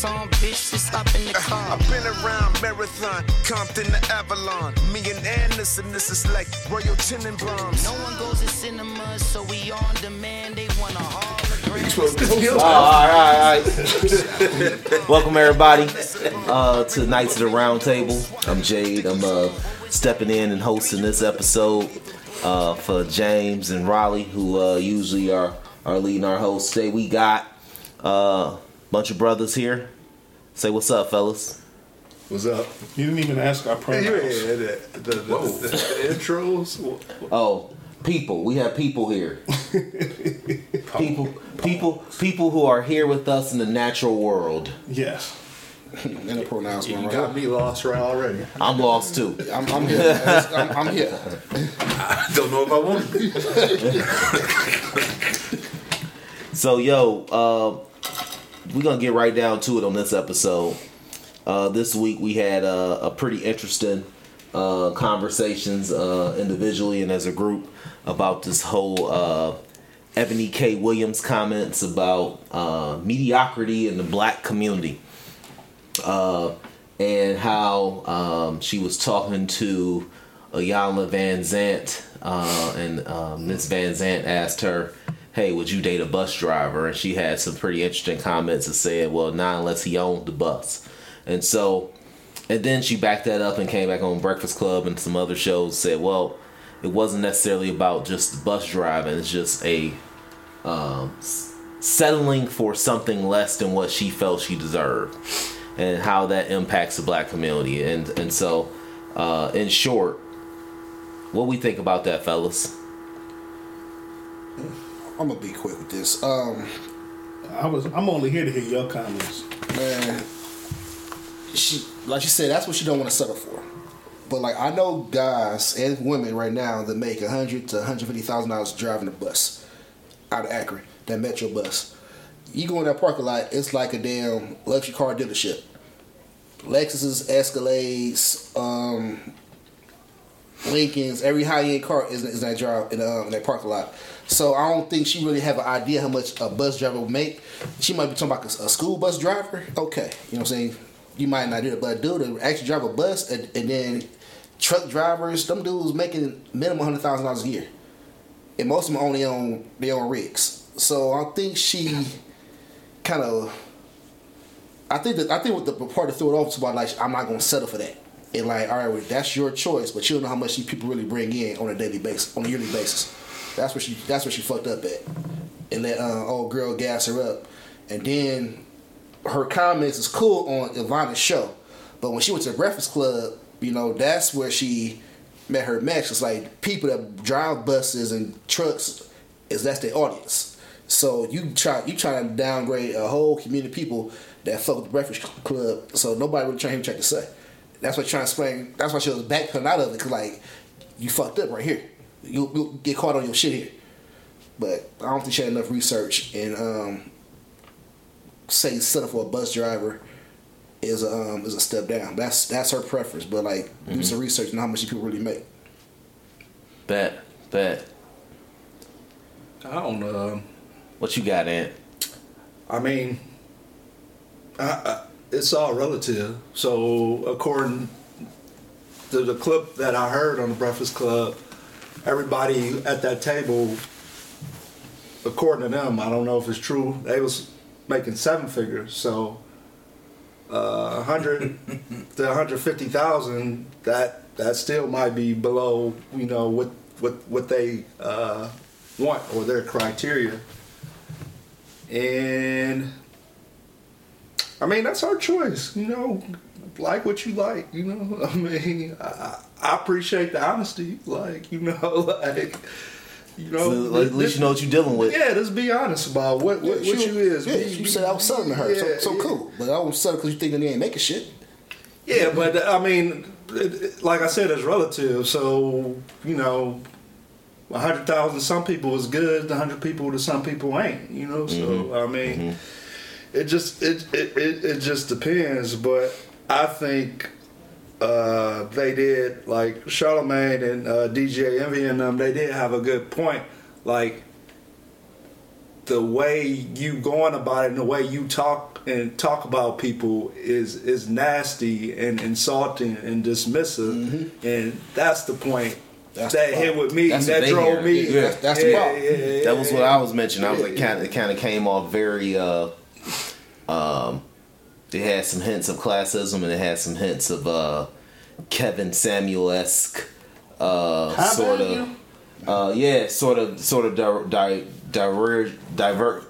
get a on, bitch, just stop in the car. I've been around Marathon, Compton to Avalon. Me and Anderson, this is like Royal Tenenbaums. No one goes to cinema, so we on demand, they want a hologram. All right, all right. Welcome everybody uh, to Knights of the Round Table. I'm Jade. I'm uh, stepping in and hosting this episode uh, for James and Raleigh, who uh, usually are are leading our hosts. Today we got a uh, bunch of brothers here. Say what's up, fellas. What's up? You didn't even ask our Yeah, pronouns. the, the, the, the, the intros. Oh, people. We have people here. people, people, people who are here with us in the natural world. Yes. And the pronouns You going right got me lost right already. I'm lost too. I'm, I'm here. I'm, I'm here. I don't know if I want to. So yo, uh, we're gonna get right down to it on this episode. Uh, this week we had uh, a pretty interesting uh, conversations uh, individually and as a group about this whole uh, Eboni K. Williams comments about uh, mediocrity in the black community, and how um, she was talking to Iyanla Vanzant, and Miss Vanzant asked her, "Hey, would you date a bus driver?" And she had some pretty interesting comments and said, "Well, not unless he owned the bus." And so, and then she backed that up and came back on Breakfast Club and some other shows. Said, "Well, it wasn't necessarily about just the bus driving. It's just a um, settling for something less than what she felt she deserved, and how that impacts the black community." And and so, uh, in short, what we think about that, fellas? I'm gonna be quick with this. Um, I was. I'm only here to hear your comments. man, she like she said, that's what she don't want to settle for. But like I know guys and women right now that make a hundred to hundred fifty thousand dollars driving a bus out of Akron, that Metro bus. You go in that parking lot, it's like a damn luxury car dealership. Lexuses, Escalades, um, Lincolns, every high end car is, is in that drive in, um, in that parking lot. So I don't think she really have an idea how much a bus driver will make. She might be talking about a, school bus driver. Okay, you know what I'm saying. You might not do it, but a dude that actually drive a bus and, and then truck drivers, them dudes making minimum hundred thousand dollars a year, and most of them only on they own rigs. So I think she kind of. I think that I think what the part to throw it off to about like I'm not gonna settle for that. And like, all right, well, that's your choice, but you don't know how much these people really bring in on a daily basis, on a yearly basis. That's what she that's what she fucked up at. And let uh, old girl gas her up. And then her comments is cool on Iyanla's show. But when she went to the Breakfast Club, you know, that's where she met her match. It's like people that drive buses and trucks is that's their audience. So you try you trying to downgrade a whole community of people that fuck with the Breakfast Club. So nobody really trying to you to say. That's what trying to explain. That's why she was backpedaling out of it. Cause like you fucked up right here. You you'll get caught on your shit here. But I don't think she had enough research and um, say settle for a bus driver is a, um, is a step down. That's that's her preference. But like do some research and how much these people really make. Bet, bet. I don't know. What you got, Ant? I mean, I, I, it's all relative. So according to the clip that I heard on the Breakfast Club, everybody at that table, according to them, I don't know if it's true, they was making seven figures. So uh, 100 to 150,000, that that still might be below, you know, what what what they uh, want or their criteria. And I mean, that's our choice, you know. Like what you like, you know. I mean, I, I appreciate the honesty, like you know, like you know. So, at least you know what you're dealing with. Yeah, just be honest about what what, what She- you is. Yeah, Be- you said I was selling to her, so, Yeah, so yeah. cool. But I won't sell because you think that they ain't making shit. Yeah, but I mean, like I said, it's relative. So you know, a hundred thousand some people is good. A hundred people to some people ain't. You know, so mm-hmm. I mean, mm-hmm. it just it, it it it just depends. But I think uh, they did like Charlemagne and uh, DJ Envy and them. They did have a good point. Like the way you going about it and the way you talk and talk about people is is nasty and insulting and dismissive, and that's the point. That's the that hit with me. That's that drove hear. me. Yeah. That's- that's the problem. That was what I was mentioning. I was like, kind of, it kind of came off very. uh um It had some hints of classism and it had some hints of uh Kevin Samuels esque, uh, sort of. Uh, yeah, sort of, sort of di- di- diver- divert.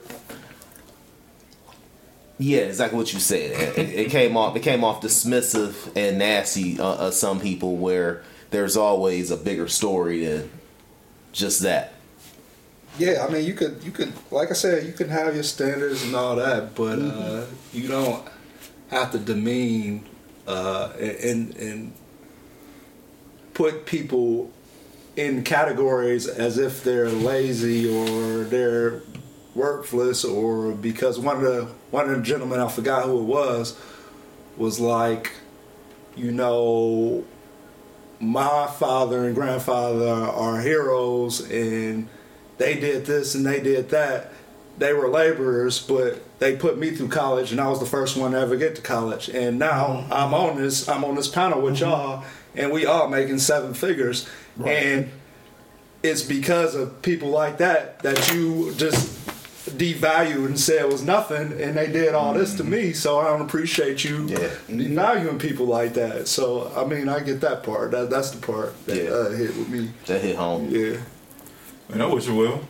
Yeah, exactly what you said. It, it came off. It came off dismissive and nasty. Uh, uh, some people where there's always a bigger story than just that. Yeah, I mean, you could, you could, like I said, you can have your standards and all that, but uh, you don't have to demean uh, and and put people in categories as if they're lazy or they're worthless or because one of the one of the gentlemen I forgot who it was was like, you know, my father and grandfather are heroes and they did this and they did that. They were laborers, but they put me through college and I was the first one to ever get to college. And now mm-hmm. I'm on this I'm on this panel with mm-hmm. y'all and we all making seven figures. And it's because of people like that that you just devalued and said it was nothing and they did all this to mm-hmm. me so i don't appreciate you Yeah. devaluing people like that so i mean i get that part that, that's the part that Yeah. uh, hit with me That hit home. yeah And I wish you well.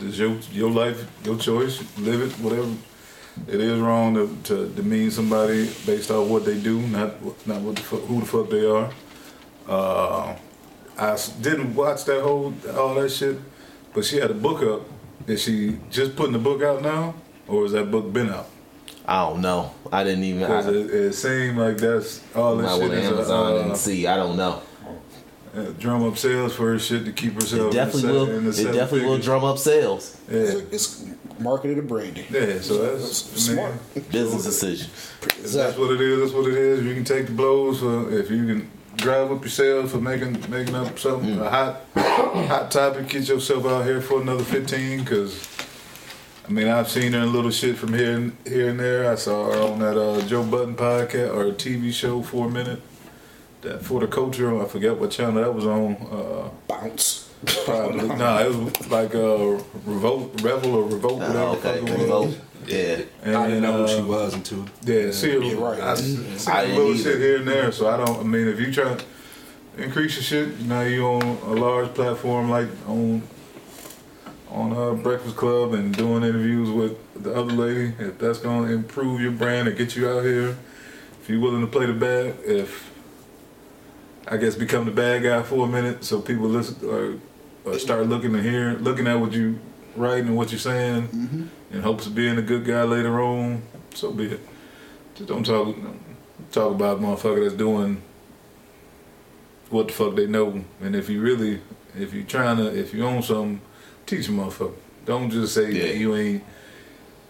It's your your life, your choice. Live it, whatever. It is wrong to, to demean somebody based off what they do, not not what the fuck, who the fuck they are. Uh, I s- didn't watch that whole all that shit, but she had a book up. Is she just putting the book out now, or is that book been out? I don't know. I didn't even. I, Because it, it seemed like that's all I this shit went to is Amazon a, and uh, see. I don't know. uh, drum up sales for her shit to keep herself. It definitely in the, will. in the It seven definitely will drum up sales. Yeah, It's marketed and branding. yeah. So that's It's I smart. Business decision. If that's what it is. That's what it is. You can take the blows for if you can drive up yourself for making making up something a hot hot topic. Get yourself out here for another fifteen. Because I mean, I've seen her in little shit from here and here and there. I saw her on that uh, Joe Budden podcast or a TV show for a minute. That for the culture. I forget what channel that was on. Uh, Bounce. Probably nah, it was like uh, revolt, revel or revolt. whatever Oh, the okay. Revolt. Yeah. And, i didn't know who uh, she was until yeah, see, Yeah, right. I, see I a didn't little shit here and there. So I don't. I mean, if you try to increase your shit, now you on a large platform like on on uh, Breakfast Club and doing interviews with the other lady. If that's gonna improve your brand and get you out here, if you're willing to play the bad, if I guess become the bad guy for a minute, so people listen or, or start looking and hear, looking at what you writing and what you're saying, mm-hmm. in hopes of being a good guy later on. So be it. Just don't talk talk about a motherfucker that's doing what the fuck they know. And if you really, if you're trying to, if you own something, teach a motherfucker. Don't just say Yeah. that you ain't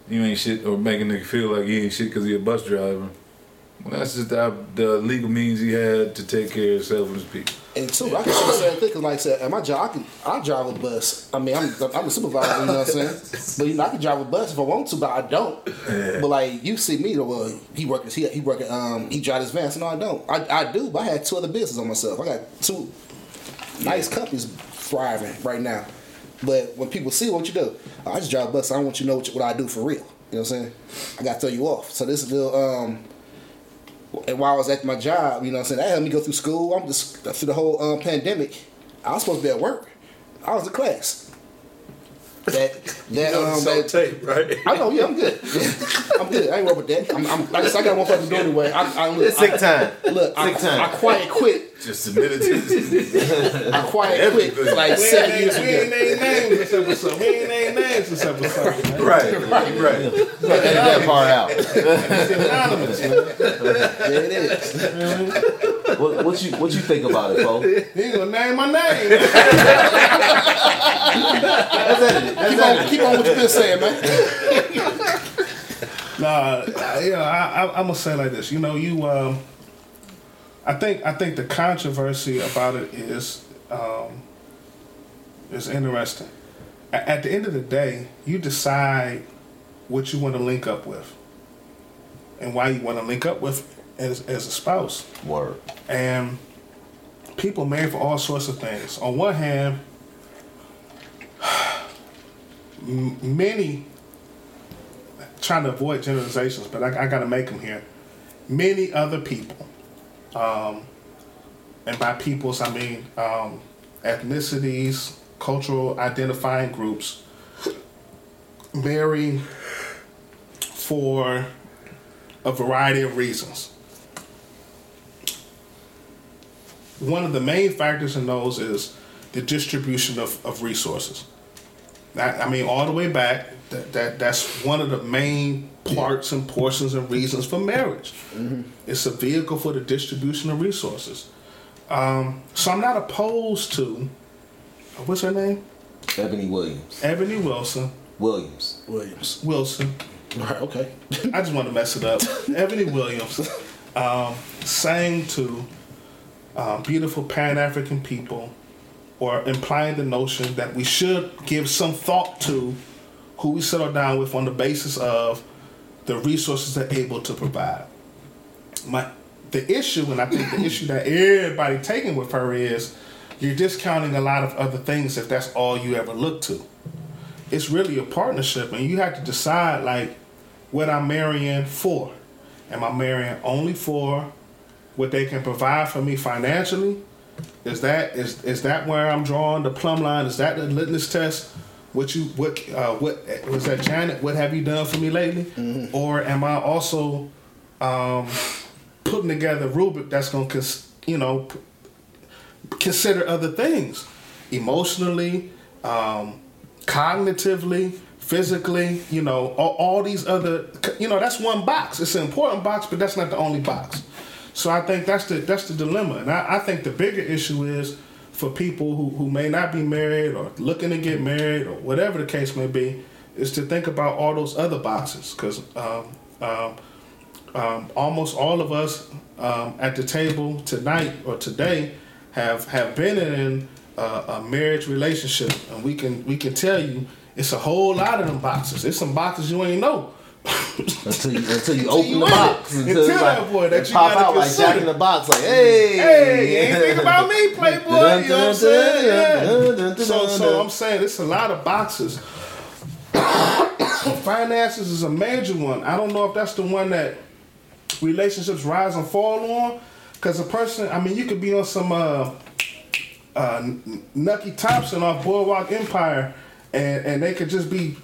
you ain't shit or make a nigga feel like he ain't shit because he a bus driver. Well, that's just the, the legal means he had to take care of himself and his people. And two, I can say the same thing. Cause like I said, at my job, I can I drive a bus. I mean, I'm I'm a supervisor. You know what I'm saying? But you know, I can drive a bus if I want to, but I don't. But like you see me, well, he working. He he working. Um, he drive his van. So no, I don't. I, I do, but I had two other businesses on myself. I got two nice companies thriving right now. But when people see what you do, I just drive a bus. I don't want you to know what, you- what I do for real. You know what I'm saying? I got to throw you off. So this is the um. And while I was at my job, you know what I'm saying, that helped me go through school. I'm just through the whole um, pandemic. I was supposed to be at work. I was in class. That that um so that, tape right I know, yeah, I'm good. I'm good. I ain't worried with that. I'm, I'm like I said, I got one fucking do anyway. I, I look, It's sick time. I, look, I, Sick time. I quiet quit. Just admit it to I quiet quit Everything. like We seven ain't, years we ain't ago. named names this episode. We ain't named names this episode. Man. Right, right. Edit that part out. It's anonymous, man. There it is. What, what you what you think about it, Bo? He ain't gonna name my name. Keep on, keep on what you been saying, man. Nah, I- you know, I, I, I'm gonna say like this. You know, you um, I think I think the controversy about it is um, is interesting. At the end of the day, you decide what you want to link up with, and why you want to link up with as as a spouse. Word. And people marry for all sorts of things. On one hand, many trying to avoid generalizations, but I, I got to make them here. Many other people, um, and by peoples I mean um, ethnicities, cultural identifying groups, marry for a variety of reasons. one of the main factors in those is the distribution of, of resources. That, I mean, all the way back, that, that that's one of the main parts and portions and reasons for marriage. It's a vehicle for the distribution of resources. Um, so I'm not opposed to, what's her name? Eboni Williams. Eboni Wilson. Williams. Williams. Wilson. All right, okay. I just want to mess it up. Eboni Williams um, sang to uh, beautiful Pan African people, or implying the notion that we should give some thought to who we settle down with on the basis of the resources they're able to provide. My the issue, and I think the issue that everybody taking with her is you're discounting a lot of other things if that's all you ever look to. It's really a partnership, and you have to decide like what I'm marrying for. Am I marrying only for what they can provide for me financially? Is that is is that where I'm drawing the plumb line? Is that the litmus test? What you what uh, what was that Janet? What have you done for me lately? Or am I also um, putting together a rubric that's going to you know p- consider other things emotionally, um, cognitively, physically, you know, all, all these other, you know, that's one box. It's an important box, but that's not the only box. So I think that's the that's the dilemma, and I, I think the bigger issue is for people who, who may not be married or looking to get married or whatever the case may be, is to think about all those other boxes because um, um, um, almost all of us um, at the table tonight or today have have been in a, a marriage relationship, and we can we can tell you it's a whole lot of them boxes. There's some boxes you ain't know. Until you until you open you the box. Until Until that boy that you pop out like. Jack in the Box, like hey, Hey, you ain't think about me, Playboy. You know what I'm saying? Yeah. So, so I'm saying it's a lot of boxes. Finances is a major one. I don't know if that's the one that relationships rise and fall on. Because a person, I mean, you could be on some uh, uh, Nucky Thompson off Boardwalk Empire, and and they could just be,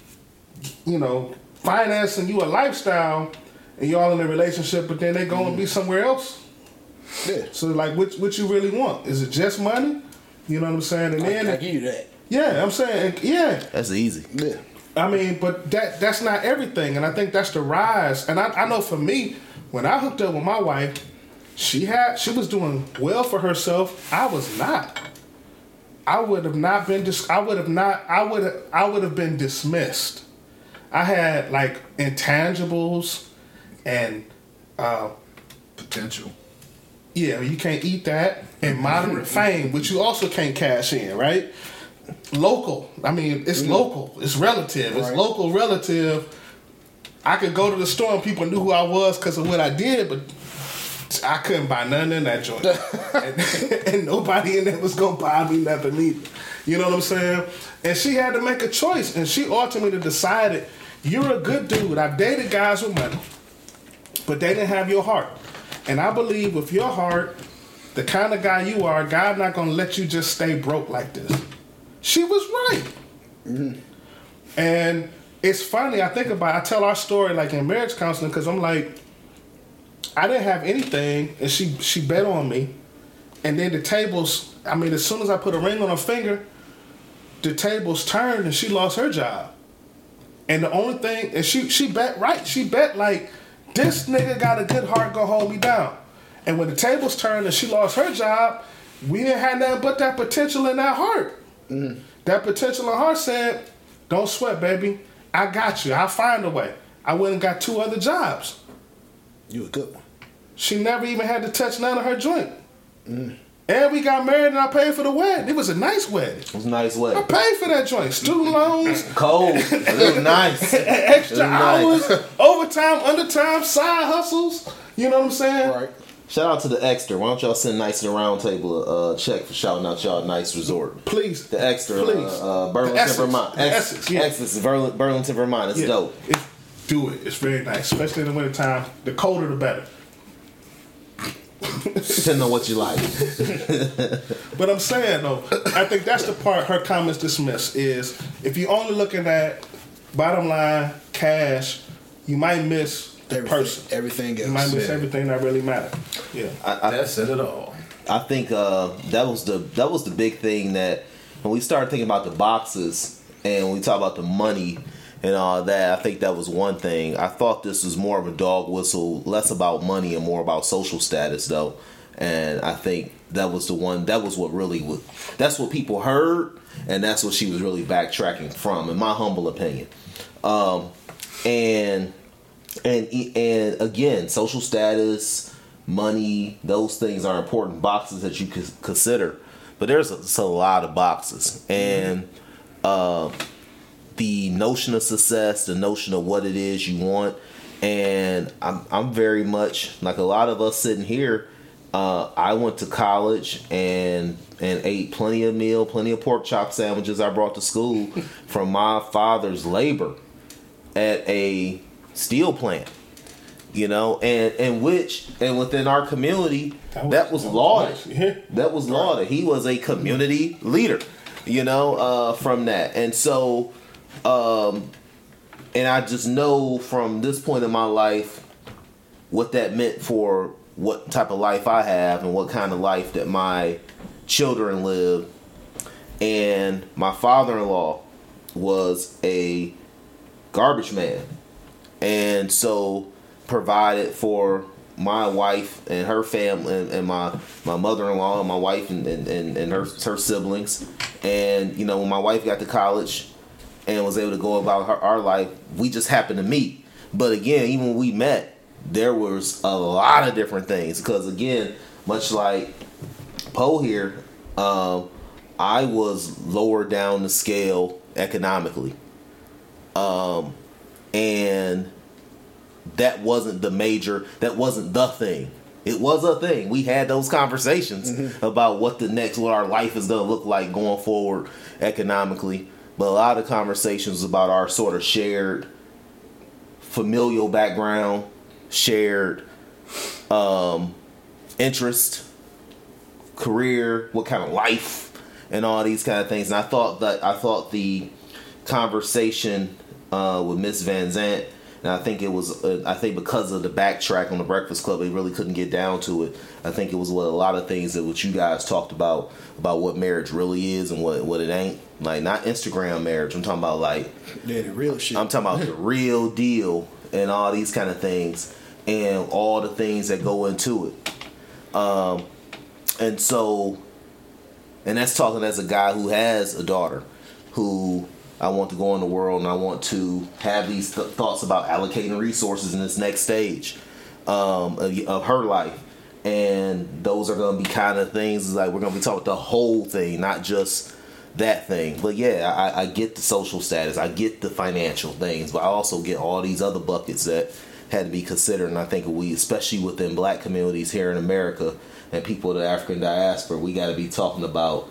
you know, financing you a lifestyle, and y'all in a relationship, but then they go and be mm. somewhere else. Yeah. So like, what what you really want? Is it just money? You know what I'm saying? And I, then I give you that. yeah, I'm saying yeah. That's easy. Yeah. I mean, but that that's not everything, and I think that's the rise. And I, I know for me, when I hooked up with my wife, she had she was doing well for herself. I was not. I would have not been. Dis- I would have not. I would. I would have been dismissed. I had like intangibles, and uh, Potential. yeah, you can't eat that. And moderate fame, which you also can't cash in, right? Local. I mean, it's local. It's relative. It's local relative. I could go to the store and people knew who I was because of what I did, but I couldn't buy nothing in that joint. and, and nobody in there was going to buy me nothing either. You know what I'm saying? And she had to make a choice. And she ultimately decided, you're a good dude. I've dated guys with money but they didn't have your heart. And I believe with your heart, the kind of guy you are, God not gonna let you just stay broke like this. She was right. Mm-hmm. And it's funny, I think about I tell our story like in marriage counseling, because I'm like, I didn't have anything, and she she bet on me. And then the tables, I mean, as soon as I put a ring on her finger, the tables turned and she lost her job. And the only thing, and she she bet right. She bet like this nigga got a good heart, gonna hold me down. And when the tables turned and she lost her job, we didn't have nothing but that potential in that heart. Mm-hmm. That potential in her heart said, "Don't sweat, baby. I got you. I'll find a way." I went and got two other jobs. You a good one. She never even had to touch none of her joint. Mm. And we got married and I paid for the wedding. It was a nice wedding. It was a nice wedding. I paid for that joint. Student loans, Cold. It was nice. extra Nice. hours, overtime, undertime, side hustles. You know what I'm saying? Right. Shout out to the Extra. Why don't y'all send Nice to the Round Table a uh, check for shouting out y'all nice resort? Please. The Extra, Please. uh, uh, Burlington, The Essex. Vermont. The Ex- Essex, yeah. Essex, Burlington, Vermont. It's Yeah. dope. It- do it. It's very nice, especially in the wintertime. The colder, the better. Depending on what you like. But I'm saying though, I think that's the part her comments dismiss is if you're only looking at bottom line cash, you might miss the Everything, person. everything You might miss Yeah. everything that really matters. Yeah. I said it all. I think uh, that was the that was the big thing that when we started thinking about the boxes and we talk about the money and all that. I think that was one thing. I thought this was more of a dog whistle, less about money and more about social status, though. And I think that was the one. That was what really was. That's what people heard, and that's what she was really backtracking from, in my humble opinion. Um, and and and again, social status, money, those things are important boxes that you could consider. But there's a, a lot of boxes, and uh, the notion of success, the notion of what it is you want, and I'm I'm very much like a lot of us sitting here. Uh, I went to college and and ate plenty of meal, plenty of pork chop sandwiches I brought to school from my father's labor at a steel plant you know? And and which and within our community that was, lauded. Yeah. that was lauded. He was a community leader you know uh from that. And so um and i just know from this point in my life what that meant for what type of life i have and what kind of life that my children live and my father-in-law was a garbage man. And so provided for my wife and her family and, and my my mother-in-law and my wife and, and, and her her siblings. And you know when my wife got to college and was able to go about her, our life we just happened to meet. But again even when we met there was a lot of different things. Because again much like Poe here um, I was lower down the scale economically. Um, and that wasn't the major that wasn't the thing. It was a thing. We had those conversations about what the next what our life is going to look like going forward economically but a lot of conversations about our sort of shared familial background shared um interest career what kind of life and all these kind of things. And i thought that i thought the conversation uh, with Miss Vanzant, and I think it was uh, I think because of the backtrack on the Breakfast Club, they really couldn't get down to it. I think it was what a lot of things that what you guys talked about about what marriage really is and what what it ain't. Like not Instagram marriage. I'm talking about like Yeah, the real shit. I'm talking about the real deal and all these kind of things and all the things that go into it. Um, and so, and that's talking as a guy who has a daughter who I want to go in the world and I want to have these th- thoughts about allocating resources in this next stage um, of, of her life. And those are going to be kind of things like we're going to be talking the whole thing, not just that thing. But yeah, I, I get the social status, I get the financial things, but I also get all these other buckets that had to be considered. And I think we, especially within black communities here in America and people of the African diaspora, we got to be talking about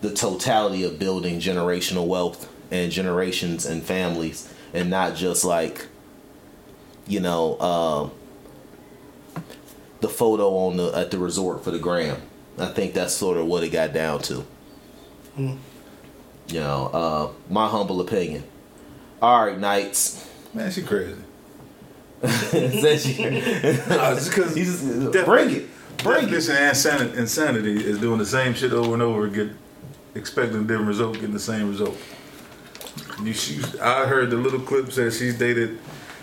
the totality of building generational wealth and generations and families and not just like you know um, the photo on the at the resort for the gram. I think that's sort of what it got down to. You know uh, my humble opinion. All right knights. Man, she crazy. Says you- No, it's because bring it. Bring Definition of insanity, insanity is doing the same shit over and over, get expecting a different result, getting the same result. You, she, I heard the little clip said she's dated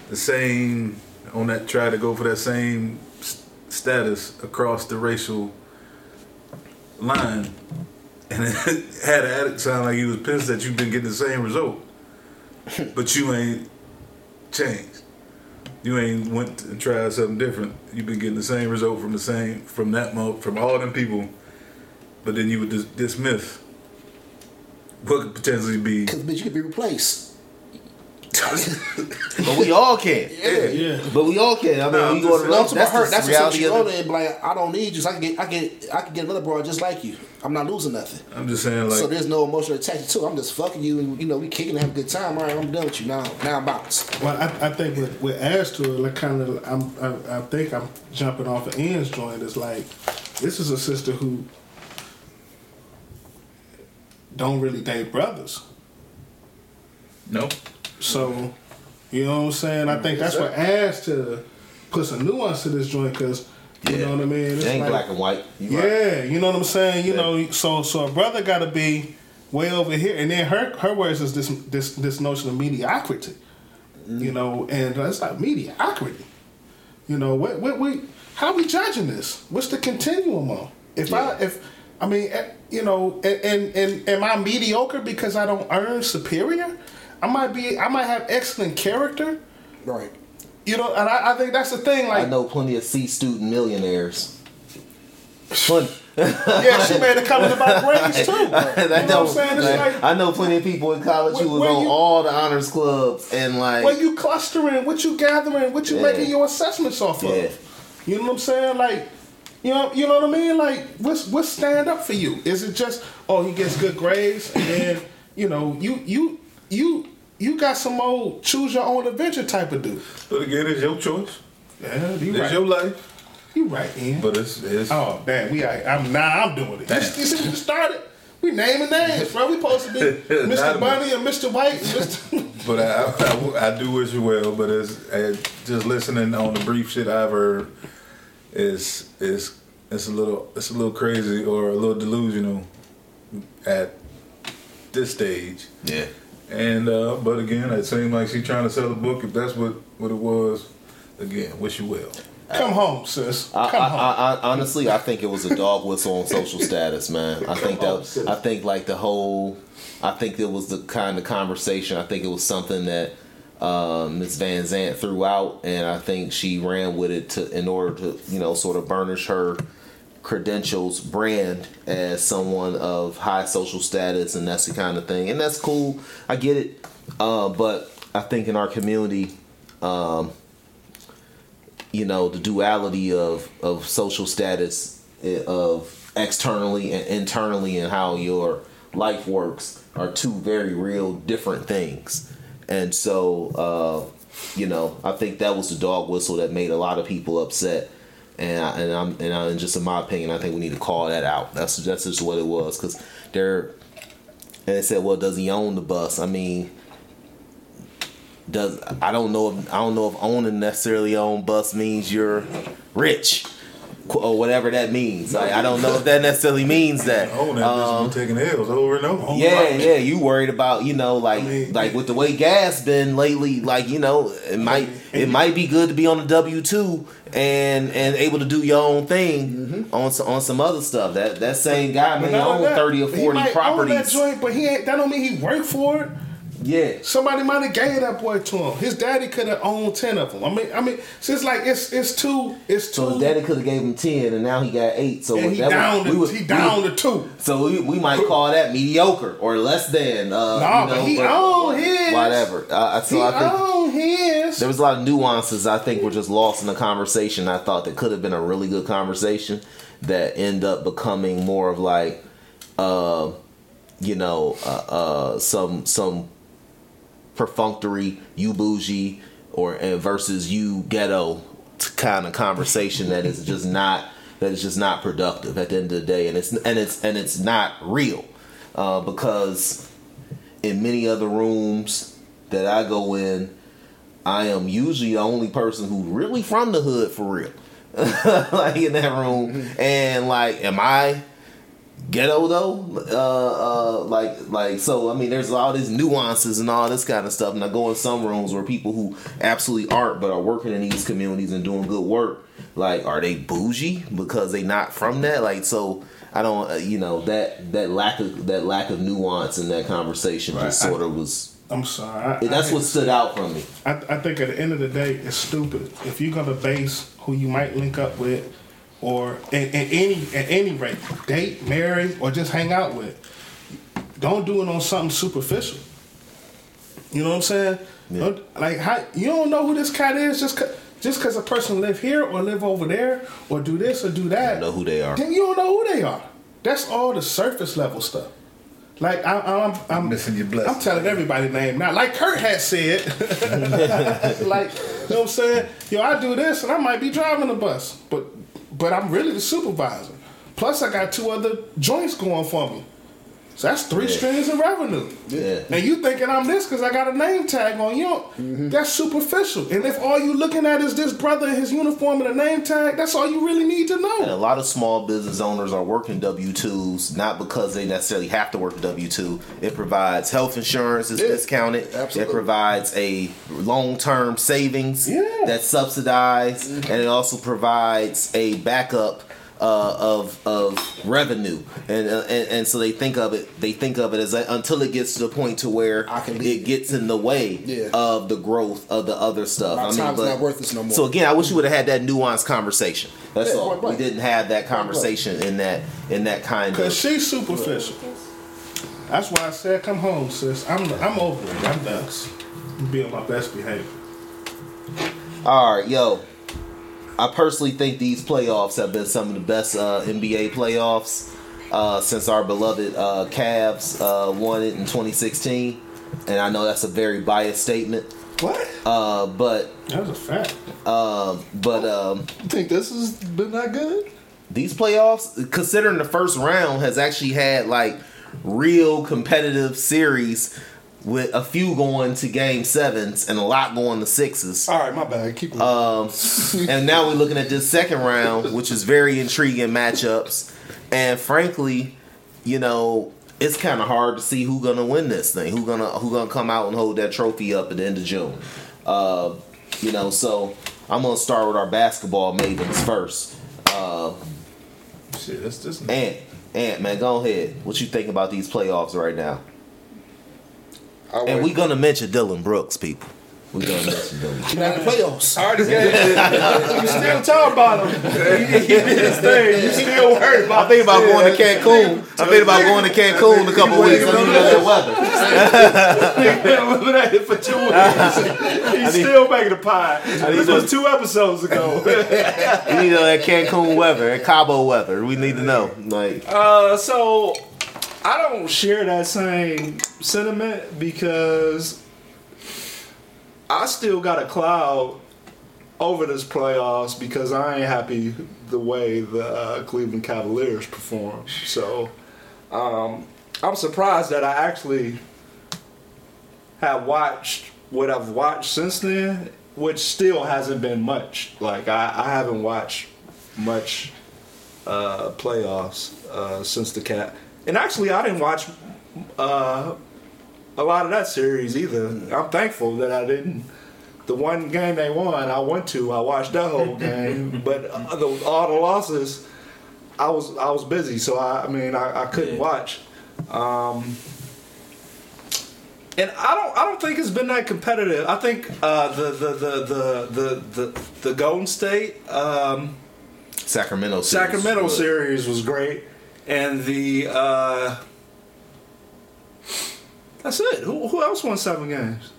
the same on that try to go for that same s- status across the racial line, and it had an addict sound like he was pissed that you've been getting the same result, but you ain't changed. you ain't went and tried something different. You've been getting the same result from the same from that mo from all them people, but then you would dis- dismiss what could potentially be. Because bitch, you could be replaced. But we all can. Yeah. Yeah. But we all can. I mean, No, we I'm go to No, I'm that's about her. That's what reality she of wrote it. like, I don't need you. So I can get, I get, I can get another broad just like you. I'm not losing nothing. I'm just saying, like, so there's no emotional attachment to. it. I'm just fucking you, and you know we kicking, and have a good time. All right, I'm done with you now. Now I'm bounced. Well, I, I think with, with adds to it, like kind of, I'm, I, I think I'm jumping off of Ian's joint. Is like, this is a sister who don't really date brothers. no, So, you know what I'm saying? I think that's what adds to put some nuance to this joint because you Yeah. know what I mean. It ain't black and white. You right. Yeah, you know what I'm saying. You know, so so a brother got to be way over here, and then her her words is this this this notion of mediocrity. Mm-hmm. You know, and uh, it's like mediocrity. You know, what what we how we judging this? What's the continuum on? If I if I mean, eh, you know, and, and and am I mediocre because I don't earn superior? I might be. I might have excellent character. Right. You know, and I, I think that's the thing. Like, I know plenty of C student millionaires. Plenty. yeah, she made a comment about grades too. You know I what I'm know, saying? It's like, like, I know plenty of people in college who Where- was on you- all the honors clubs and like what you clustering, what you gathering, what you Yeah. making your assessments off Yeah. of. You know what I'm saying? Like, you know, you know what I mean? Like, what's what's stand up for you? Is it just oh he gets good grades and then you know you you you you got some old choose your own adventure type of dude? but again, it's your choice. Yeah, you It's right. your life. You right, Ian. But it's it's Oh damn, we I'm now I'm doing it. You, Damn. you see, we started. We naming names, bro. We supposed to be Mr. Bunny and Mr. White. And Mr. But I, I, I do wish you well. But it's, uh just listening on the brief shit I've heard is is it's a little it's a little crazy or a little delusional at this stage. yeah. And uh, but again, it seemed like she's trying to sell a book. If that's what what it was, again, wish you well. Come home, sis. Come I, home. I, I, honestly, I think it was a dog whistle on social status, man. I think that I think like the whole, I think it was the kind of conversation. I think it was something that uh, Ms. Vanzant threw out, and I think she ran with it to in order to you know sort of burnish her credentials brand as someone of high social status and that's the kind of thing. And that's cool. I get it. Uh, but i think in our community um, you know the duality of of social status eh, of externally and internally and how your life works are two very real different things and so uh you know i think that was the dog whistle that made a lot of people upset and I, and I'm and, I, and just in my opinion, I think we need to call that out. That's that's just what it was because they're and they said, well, does he own the bus? I mean, does I don't know if I don't know if owning necessarily own bus means you're rich or whatever that means. Like, I don't know if that necessarily means that. Oh, that Um, taking L's over and over. yeah, yeah, you worried about you know like mean- like with the way gas been lately, like you know it might it might be good to be on the W two and and able to do your own thing on some, on some other stuff. That that same guy may own thirty or forty Own that properties. joint, but he ain't. That don't mean he worked for it. Yeah, Somebody might have gave that boy to him. His daddy could have owned ten of them. I mean, I mean, so it's like it's it's two. It's two. so his daddy could have gave him ten, and now he got eight. So and he was- down. we To, was- he we- down to two. So we, we might call that mediocre or less than. Uh, Nah, you know, but he own his. Whatever. Uh, so he I think own his. there was a lot of nuances I think were just lost in the conversation. I thought that could have been a really good conversation that end up becoming more of like, uh, you know, uh, uh, some some perfunctory you bougie or uh, versus you ghetto kind of conversation that is just not that is just not productive at the end of the day, and it's and it's and it's not real. Uh, because in many other rooms that I go in, I am usually the only person who really from the hood for real. like in that room, and like, am I ghetto though? Uh, uh, like, like, so I mean, there's all these nuances and all this kind of stuff. And I go in some rooms where people who absolutely aren't, but are working in these communities and doing good work. Like, are they bougie because they not from that? Like, so I don't, uh, you know, that that lack of that lack of nuance in that conversation just Right. sort of was I'm sorry. I, That's I, what stood out from me. I, I think at the end of the day, it's stupid. If you're gonna base who you might link up with, or at, at any at any rate, date, marry, or just hang out with, don't do it on something superficial. You know what I'm saying? Don't- Like how you don't know who this cat is just cause, just because a person live here or live over there or do this or do that. don't know who they are. Then you don't know who they are. That's all the surface level stuff. Like I, I'm, I'm Missing your blessing. I'm telling everybody name now. Like Kurt had said, like you know what I'm saying. Yo, I do this and I might be driving the bus, but but I'm really the supervisor. Plus, I got two other joints going for me. So that's three Yeah. streams of revenue. Yeah. And you thinking I'm this because I got a name tag on you? don't- That's superficial. And if all you looking at is this brother in his uniform and a name tag, that's all you really need to know. And a lot of small business owners are working W twos not because they necessarily have to work W two. It provides health insurance is discounted. absolutely. It provides a long term savings Yeah. that's subsidized, mm-hmm. and it also provides a backup. Uh, of of revenue and, uh, and and so they think of it they think of it as a, until it gets to the point to where I can it gets in the way Yeah. of the growth of the other stuff. My I mean, time's but- not worth this no more. So again, I wish you would have had that nuanced conversation. That's Yeah, all. point. We didn't have that conversation in that in that kind of. Cause she's superficial. That's why I said, "Come home, sis. I'm I'm over it. I'm done. I'm being my best behavior." All right, yo. I personally think these playoffs have been some of the best uh, NBA playoffs uh, since our beloved uh, Cavs uh, won it in 2016. And I know that's a very biased statement, What? uh, but That was a fact. um, but um, You think this has been that good? these playoffs, considering the first round has actually had like real competitive series with a few going to game sevens and a lot going to sixes. All right, my bad. Keep going. Um, and now we're looking at this second round, which is very intriguing matchups. And frankly, you know, it's kind of hard to see who gonna win this thing. Who gonna who gonna come out and hold that trophy up at the end of June? Uh, you know, so I'm gonna start with our basketball mavens first. Uh, Shit, that's just Ant, Ant, man, go ahead. What you think about these playoffs right now? I And wait. we gonna mention Dillon Brooks, people. We're gonna mention Dillon. You're not the playoffs. I already got You still talking about him. He, he did his thing. You still worried about I think about going to Cancun. I think about going to Cancun in a couple weeks. I need that weather. eliminated for two weeks. He's still making the pie. This was two episodes ago. We need uh, that Cancun weather, that Cabo weather. We need to know. Like, Uh, so I don't share that same sentiment because I still got a cloud over this playoffs because I ain't happy the way the uh, Cleveland Cavaliers perform. So um, I'm surprised that I actually have watched what I've watched since then, which still hasn't been much. Like I, I haven't watched much uh, playoffs uh, since the cat. And actually, I didn't watch uh, a lot of that series either. I'm thankful that I didn't. The one game they won, I went to. I watched that whole game, but uh, the, all the losses, I was I was busy, so I, I mean I, I couldn't watch. Um, and I don't I don't think it's been that competitive. I think uh, the, the, the the the the the Golden State. Um, Sacramento. series. Sacramento series was great, and the uh, that's it. Who, who else won seven games?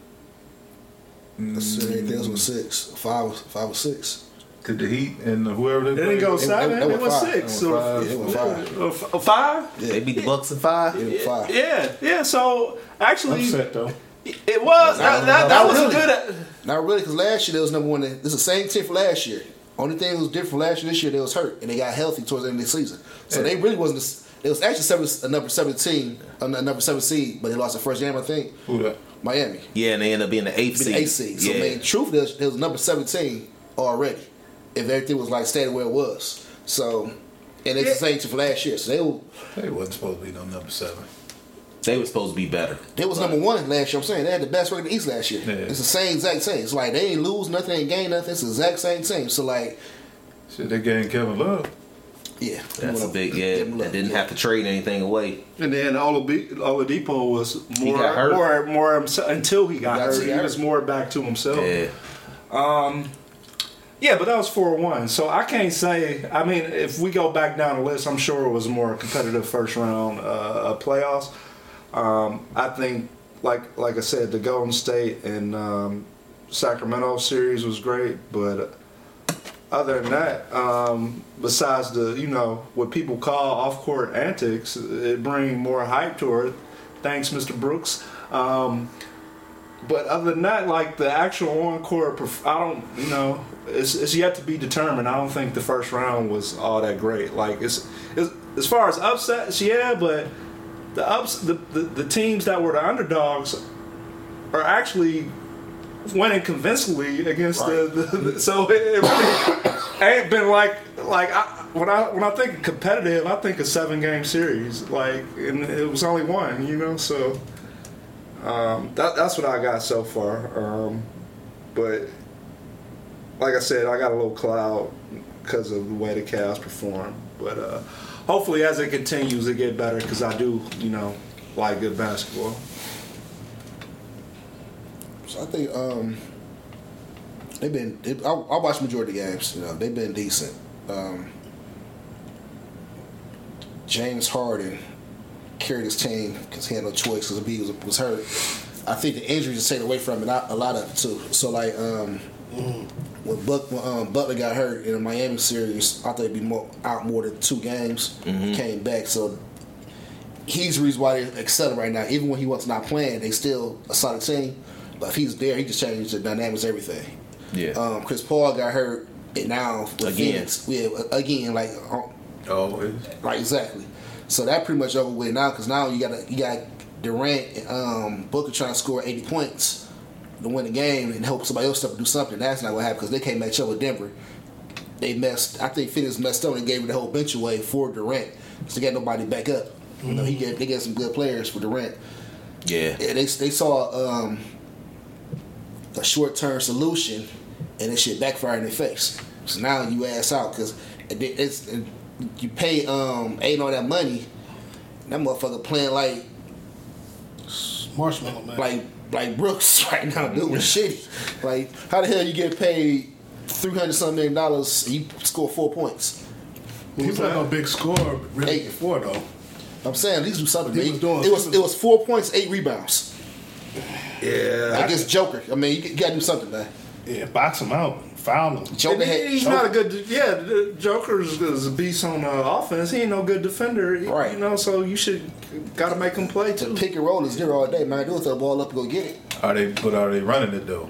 Let's see, Anything else was six, five, five or six. to the Heat and whoever they They didn't go played. seven. they They, went went five. six. They went So- five. Yeah, they went five. Uh, f- uh. They beat the Bucks in five. Yeah, they were five. Yeah, yeah. So actually, Upset though. it was that, that, that was really. good. Not really, because last year they was number one. This is the same team for last year. Only thing that was different from last year, this year they was hurt and they got healthy towards the end of the season. So they really wasn't. the- It was actually seven, a number seventeen, a number seven seed, but they lost the first game. I think Who that? Miami. Yeah, and they ended up being the eighth Be seed. the eighth seed. So yeah. I mean, truth is, it was number seventeen already. If everything was like staying where it was, so and it's the same team for last year. So they were, They wasn't supposed to be no number seven. They were supposed to be better. they was number one last year. I'm saying they had the best record in the East last year. Yeah. It's the same exact same. It's like they ain't lose nothing, ain't gain nothing. It's the exact same team. So like. Shit, they gained Kevin Love. Yeah, That's a big yeah. Give him That didn't yeah. have to trade anything away. And then Oladipo, Oladipo was more, got hurt. more, more until he got Got hurt. to He was more back to himself. Yeah. Yeah, but that was four one. So I can't say. I mean, if we go back down the list, I'm sure it was more competitive first round uh, uh, playoffs. Um, I think, like like I said, the Golden State and um, Sacramento series was great, but other than that, um, besides the you know what people call off court antics, it bring more hype to it. Thanks, Mr. Brooks. Um, but other than that, like the actual on court, I don't, you know, it's, it's yet to be determined. I don't think the first round was all that great. Like it's, it's as far as upsets, yeah, but the ups, the, the the teams that were the underdogs are actually winning convincingly against the, the, the. So it, it really ain't been like like I, when I when I think competitive, I think a seven game series. Like and it was only one, you know, so. Um, that, that's what I got so far. Um, but like I said, I got a little cloud because of the way the Cavs perform. But uh, hopefully, as it continues, it get better because I do, you know, like good basketball. So I think um, they've been. They, I, I watched majority of the games. You know, they've been decent. Um, James Harden carried his team because he had no choice because Embiid was, was hurt. I think the injuries just taken away from it a a lot of it too. So like um, when, Buck, when um, Butler got hurt in the Miami series, I thought he'd be more, out more than two games. Came back, so he's the reason why they excel right now. Even when he was not playing, they still a solid team. But if he's there, he just changes the dynamics, everything. Yeah. Um, Chris Paul got hurt, and now with Again. Phoenix, yeah, again, like, uh, Always. right, exactly. So that pretty much over with now, because now you got you got Durant, um, Booker trying to score eighty points to win the game and help somebody else step up and do something. That's not what happened because they can't match up with Denver. They messed. I think Phoenix messed up and gave it the whole bench away for Durant, so they got nobody back up. You know, he get they got some good players for Durant. Yeah. Yeah, they they saw um, a short term solution, and it shit backfired in their face. So now you ass out because it's it, you pay um ain't all that money. That motherfucker playing like Marshmallow man. like like Brooks right now doing shitty. Like how the hell you get paid three hundred something million dollars you score four points? he was not no big scorer really Eight. before though. I'm saying at least do something. He man. was doing- it was was- it was four points, eight rebounds Yeah, against Joker. I mean, you, you gotta do something, man. Yeah, box him out, foul him. Joker had he's not a good. Yeah, Joker's is a beast on uh, offense. He ain't no good defender. He- Right. You know, so you should got to make him play The too. pick and roll is there all day, man. Do it, throw the ball up and go get it. Are they? But are they running it though?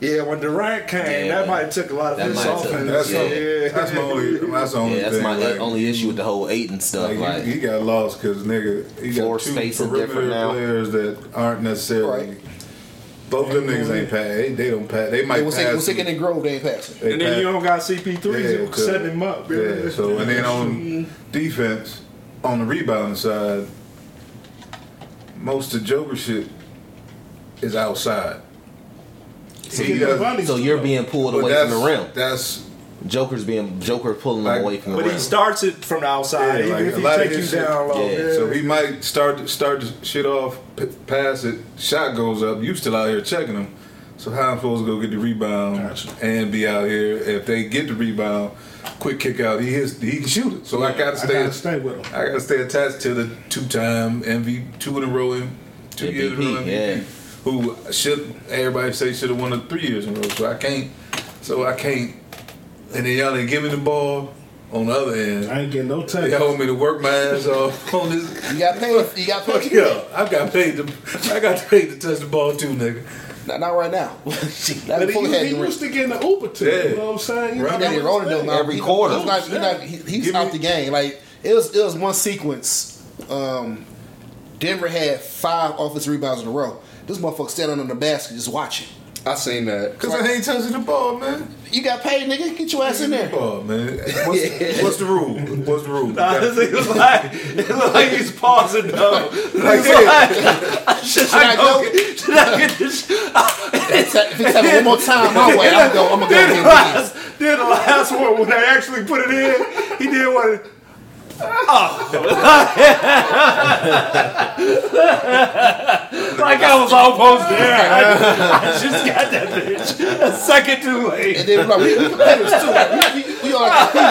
Yeah, when Durant came, Yeah. that might have took a lot of That his might took- offense. That's Yeah. the, that's my only. That's the only Yeah, that's thing. my like, only issue with the whole eight and stuff. Like, Like, he, he got lost because nigga, he Floor got two perimeter different now. players that aren't necessarily. Right. Both of them niggas ain't pass. They, they don't pass. They might They was pass. taking, was them. taking in Grove, they ain't passing. They And then pass- you don't got CP3 Yeah, 'cause- setting him up. Yeah. So and then on defense, on the rebounding side, most of Joker shit is outside. So, He get the does- so you're being pulled away from the rim. That's Joker's being Joker pulling Like- him away from the But rim. he starts it from the outside, Yeah, like if a he lot of take you shit- down low. Yeah, Yeah. so he might start start the shit off, p- pass it, shot goes up. You still out here checking him. So how I'm supposed to go get the rebound Gotcha. and be out here? If they get the rebound, quick kick out, he is he can shoot it. So I gotta stay. I gotta stay with him. I gotta stay attached to the two-time MVP, two in a row, in two years in a row MVP, MVP. yeah. Who should everybody say should have won it three years in a row? So I can't. So I can't. And then y'all ain't give me the ball. On the other end, I ain't getting no they touch. hold me to work my ass off on this. You got paid. You got paid. Yeah, I got paid to. I got paid to touch the ball too, nigga. Not, not right now. that But he, before used, had he used to get in the Uber too. Yeah. You know what I'm saying? You Right. know Yeah, they what rolling them? Every He- quarter. He's not. He's, not, he- he's Give out me- the game. Like it was. It was one sequence. Um, Denver had five offensive rebounds in a row. This motherfucker standing on the basket just watching. I seen that. Cause I ain't touching the ball, man. You got paid, nigga. Get your ass in there. Ball, man. What's, what's the rule? What's the rule? Nah, got- it looks like it looks like he's pausing though. Like, should, Should I I go? go? Should I get this? If he tell one more time my way, I'm gonna go. I'm gonna go Then the get last, the last one when they actually put it in, he did one. Oh, like I was almost there. I, I just got that bitch a second too late. And then like, we, we competitors too. Like, we, we, we all compete. Uh,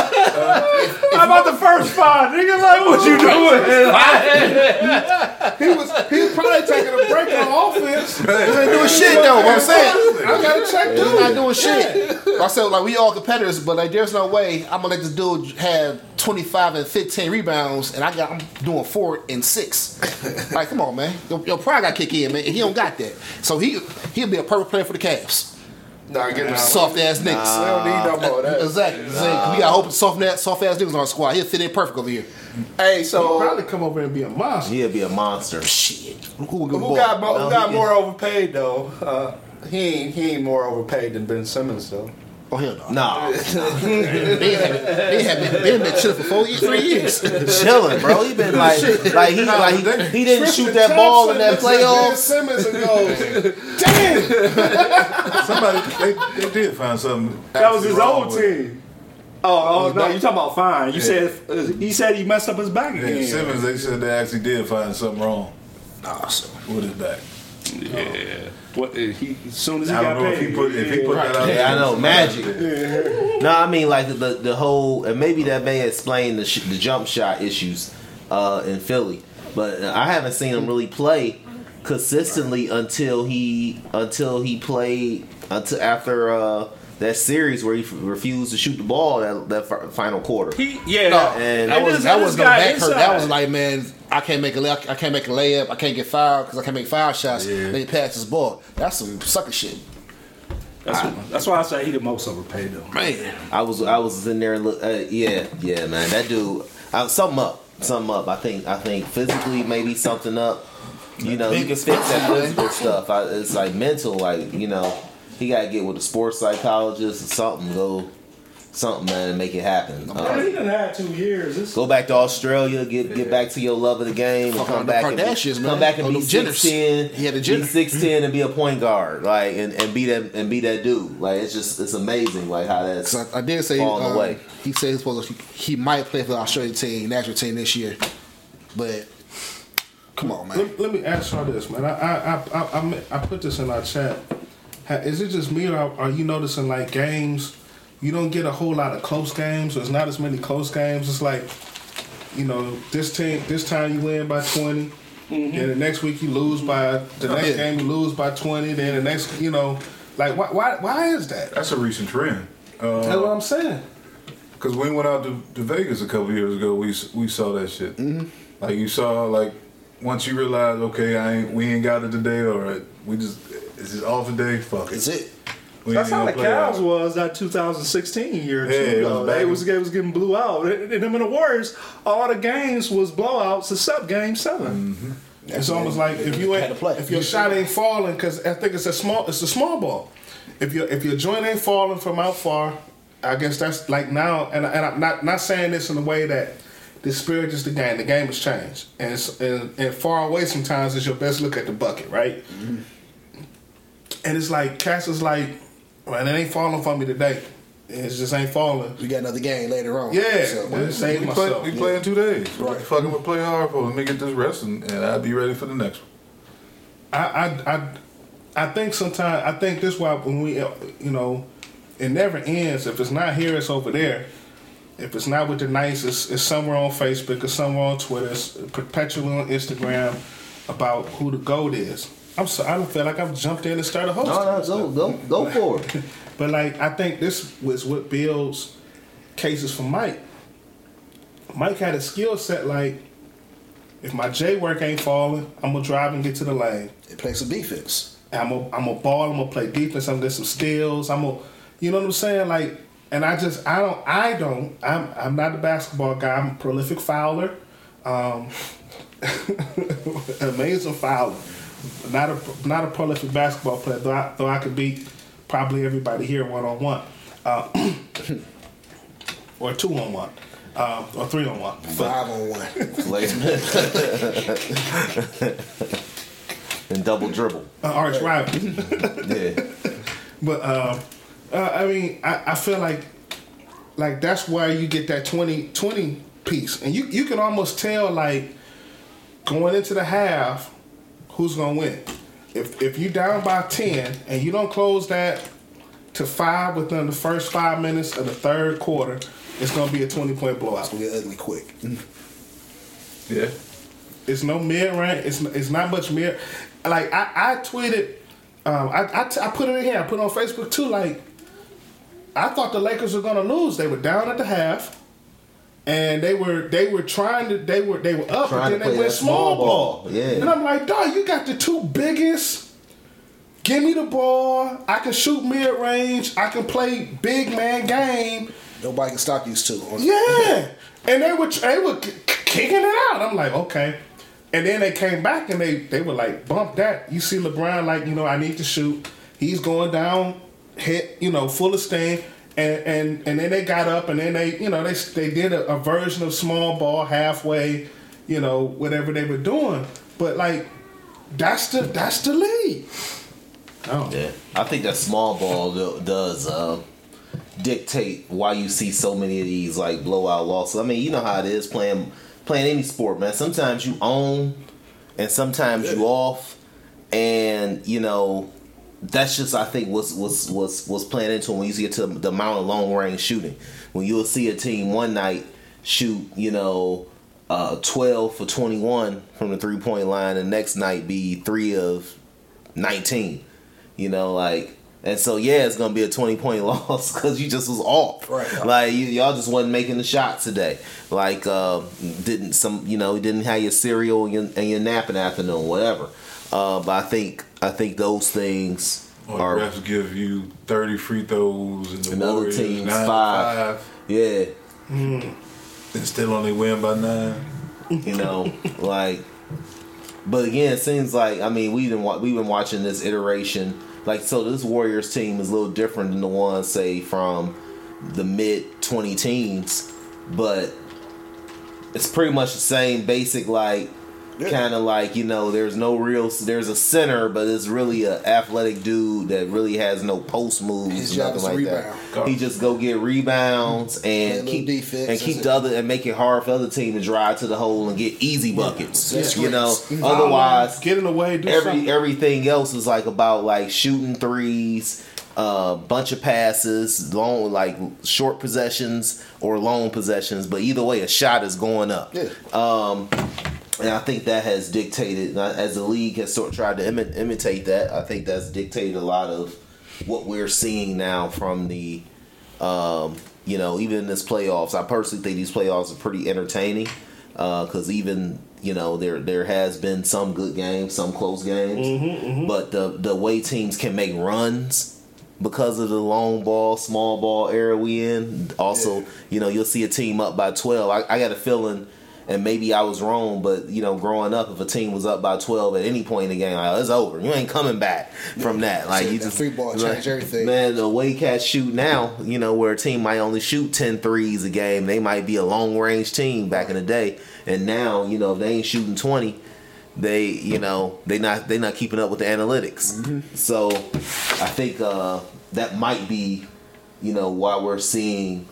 I'm about the first five, nigga. Like, what you doing? He was he was probably taking a break on offense. He ain't doing shit though. What I'm saying. I gotta check He's too. not doing shit. I said like we all competitors, but like there's no way I'm gonna let this dude have 25 and 15 rebounds, and I got I'm doing four and six. like come on, man, your, your pride got kick in, man. He don't got that, so he he'll be a perfect player for the Cavs. Nah, get him Soft ass niggas. We don't need no more of that. Exactly. Exactly. We got hope soft ass soft ass niggas on our squad. He'll fit in perfect over here. Hey, so he'll Probably come over and be a monster. He'll be a monster. Shit. Who, who, will who got mo- No, who got more overpaid though? Uh, he ain't he ain't more overpaid than Ben Simmons though. Oh hell no. Nah, They haven't been been chilling for four years, three years. chilling, bro. He been like, like he, like he, he didn't shoot that ball in that playoffs. Simmons and goes. Somebody they, they did find something. That was his wrong old team. Oh, oh no, you talking about fine? You said uh, he said he messed up his back Yeah, again. Simmons, they said they actually did find something wrong Nah, so. with his back. Yeah. What? uh, He as soon as he I got don't know if he put if he put that out. Yeah, there. I know, magic. No, I mean like the the whole, and maybe that may explain the sh- the jump shot issues uh, in Philly, but I haven't seen him really play consistently until he until he played until after uh, that series where he f- refused to shoot the ball that that fi- final quarter. He yeah. No, and that was that was no guy back hurt. That was like, man, I can't make a lay- I can't make a layup. I can't get fouled because I can't make foul shots. Yeah. Then he passed his ball. That's some sucker shit, That's, what- that's why I say he the most overpaid though. man. I was I was in there and look, uh, yeah yeah man that dude I, something up something up I think I think physically maybe something up you know you can fix that physical stuff I, it's like mental like you know he got to get with a sports psychologist or something go something man and make it happen Man, uh, he done had two years. This, go back to Australia get get back to your love of the game and come the back and be, Kardashians, man. come back and Oh, be them Jenners. six ten He had a be Jenner. six ten and be a point guard like and, and be that and be that dude like it's just it's amazing like how that's 'Cause I, I did say falling um, away. he said he's supposed to, he, he might play for the Australian team, national team this year, but come on, man. Let, let me ask y'all this, man. I I, I, I, I, I put this in our chat. Ha- Is it just me, or are you noticing like games? You don't get a whole lot of close games. There's not as many close games. It's like, you know, this team, this time you win by 20 and the next week you lose by the next Yeah. game you lose by twenty. Then the next, you know, like why why why is that? That's a recent trend. That's what I'm saying. Because we went out to, to Vegas a couple years ago, we we saw that shit. Mm-hmm. Like you saw, like once you realize, okay, I ain't, we ain't got it today, or we just it's just off day? Fuck it. That's it. We That's ain't how the gonna Cavs out. was that 2016 year. Yeah, too, it was They was, they was getting blew out. And them and the Warriors, all the games was blowouts except Game 7 mm-hmm. It's almost like if you ain't play. if your shot ain't falling because I think it's a small it's a small ball. If your if your joint ain't falling from out far, I guess that's like now. And, and I'm not not saying this in a way that disparages the game. The game has changed, and it's, and, and far away sometimes is your best look at the bucket, right? Mm-hmm. And it's like Cass is like, man, it ain't falling for me today. It just ain't falling. We got another game later on. Yeah, So, man, save We play, myself. we play in two days. What the fuck am play hard for? Let me get this rest and, and I'll be ready for the next one. I, I, I, I think sometimes I think this why when we, uh, you know, it never ends. If it's not here, it's over there. If it's not with the nice, it's, it's somewhere on Facebook or somewhere on Twitter. It's perpetually on Instagram about who the goat is. I'm so I don't feel like I've jumped in and started hosting. No, no, go, go, go for it. But like I think this was what builds cases for Mike. Mike had a skill set like if my J work ain't falling, I'm gonna drive and get to the lane. It plays some defense. I'm gonna I'm gonna ball. I'm gonna play defense. I'm gonna get some steals. I'm gonna, you know what I'm saying? Like, and I just I don't I don't I'm I'm not a basketball guy. I'm a prolific fouler, um, amazing fouler. Not a not a prolific basketball player, though I, though I could beat probably everybody here one on one, Uh, or two on one, uh, or three on one. Five on one. and double dribble. uh, arch rival. Yeah. But um, uh, I mean, I, I feel like like that's why you get that 20, 20 piece, and you you can almost tell like going into the half who's gonna win. If if you down by ten and you don't close that to five within the first five minutes of the third quarter, it's gonna be a twenty point blowout. It's gonna get ugly quick. Yeah. It's no mid range. It's it's not much mid. Like I, I tweeted, um, I, I t- I put it in here. I put it on Facebook too. Like I thought the Lakers were gonna lose. They were down at the half, and they were they were trying to they were they were up, Trying but then they went small small ball. ball. Yeah. and I'm like, dog, you got the two biggest. Give me the ball. I can shoot mid range. I can play big man game. Nobody can stop these two. Yeah, and they were they were kicking it out. I'm like, okay. And then they came back and they they were like, bump that. You see LeBron like, you know, I need to shoot. He's going down, hit, you know, full of steam. And and and then they got up and then they, you know, they they did a, a version of small ball halfway, you know, whatever they were doing. But like, that's the that's the league. Oh. Yeah, I think that small ball do- does uh, dictate why you see so many of these like blowout losses. I mean, you know how it is playing playing any sport, man. Sometimes you own, and sometimes you off, and you know that's just I think what's what's what's what's playing into when you get to the amount of long range shooting. When you'll see a team one night shoot, you know. Uh, 12 for 21 from the three point line, and next night be three of 19. You know, like, and so yeah, it's gonna be a twenty point loss because you just was off. Right. Like you, y'all just wasn't making the shots today. Like, uh, didn't some, you know, didn't have your cereal and your, and your nap in the afternoon, whatever. Uh, but I think I think those things Or are refs give you 30 free throws and the Another Warriors team's nine five. five. yeah, and still only win by nine. you know, like. But again, it seems like I mean we've been we've been watching this iteration. Like so, this Warriors team is a little different than the one say from the mid twenty teens, but it's pretty much the same basic like kind of like you know there's no real there's a center but it's really a athletic dude that really has no post moves His nothing like rebound. that he just go get rebounds and keep defense, and keep the other and make it hard for other team to drive to the hole and get easy buckets That's you know screens. otherwise getting away, do every something. everything else is like about like shooting threes, uh, bunch of passes, long like short possessions or long possessions. But either way, a shot is going up. Yeah. Um, and I think that has dictated uh, as the league has sort of tried to imi- imitate that. I think that's dictated a lot of what we're seeing now from the. Um, you know, even in this playoffs, I personally think these playoffs are pretty entertaining because even you know there there has been some good games, some close games, but the the way teams can make runs because of the long ball, small ball era we in. Also, you know, you'll see a team up by twelve. I, I got a feeling. And maybe I was wrong, but you know, growing up, if a team was up by twelve at any point in the game, like, it's over. You ain't coming back from that. Like you just free ball changed everything. Man, the way cats shoot now, you know, where a team might only shoot 10 threes a game, they might be a long range team back in the day. And now, you know, if they ain't shooting 20, they, you know, they not they not keeping up with the analytics. Mm-hmm. So I think uh that might be, you know, why we're seeing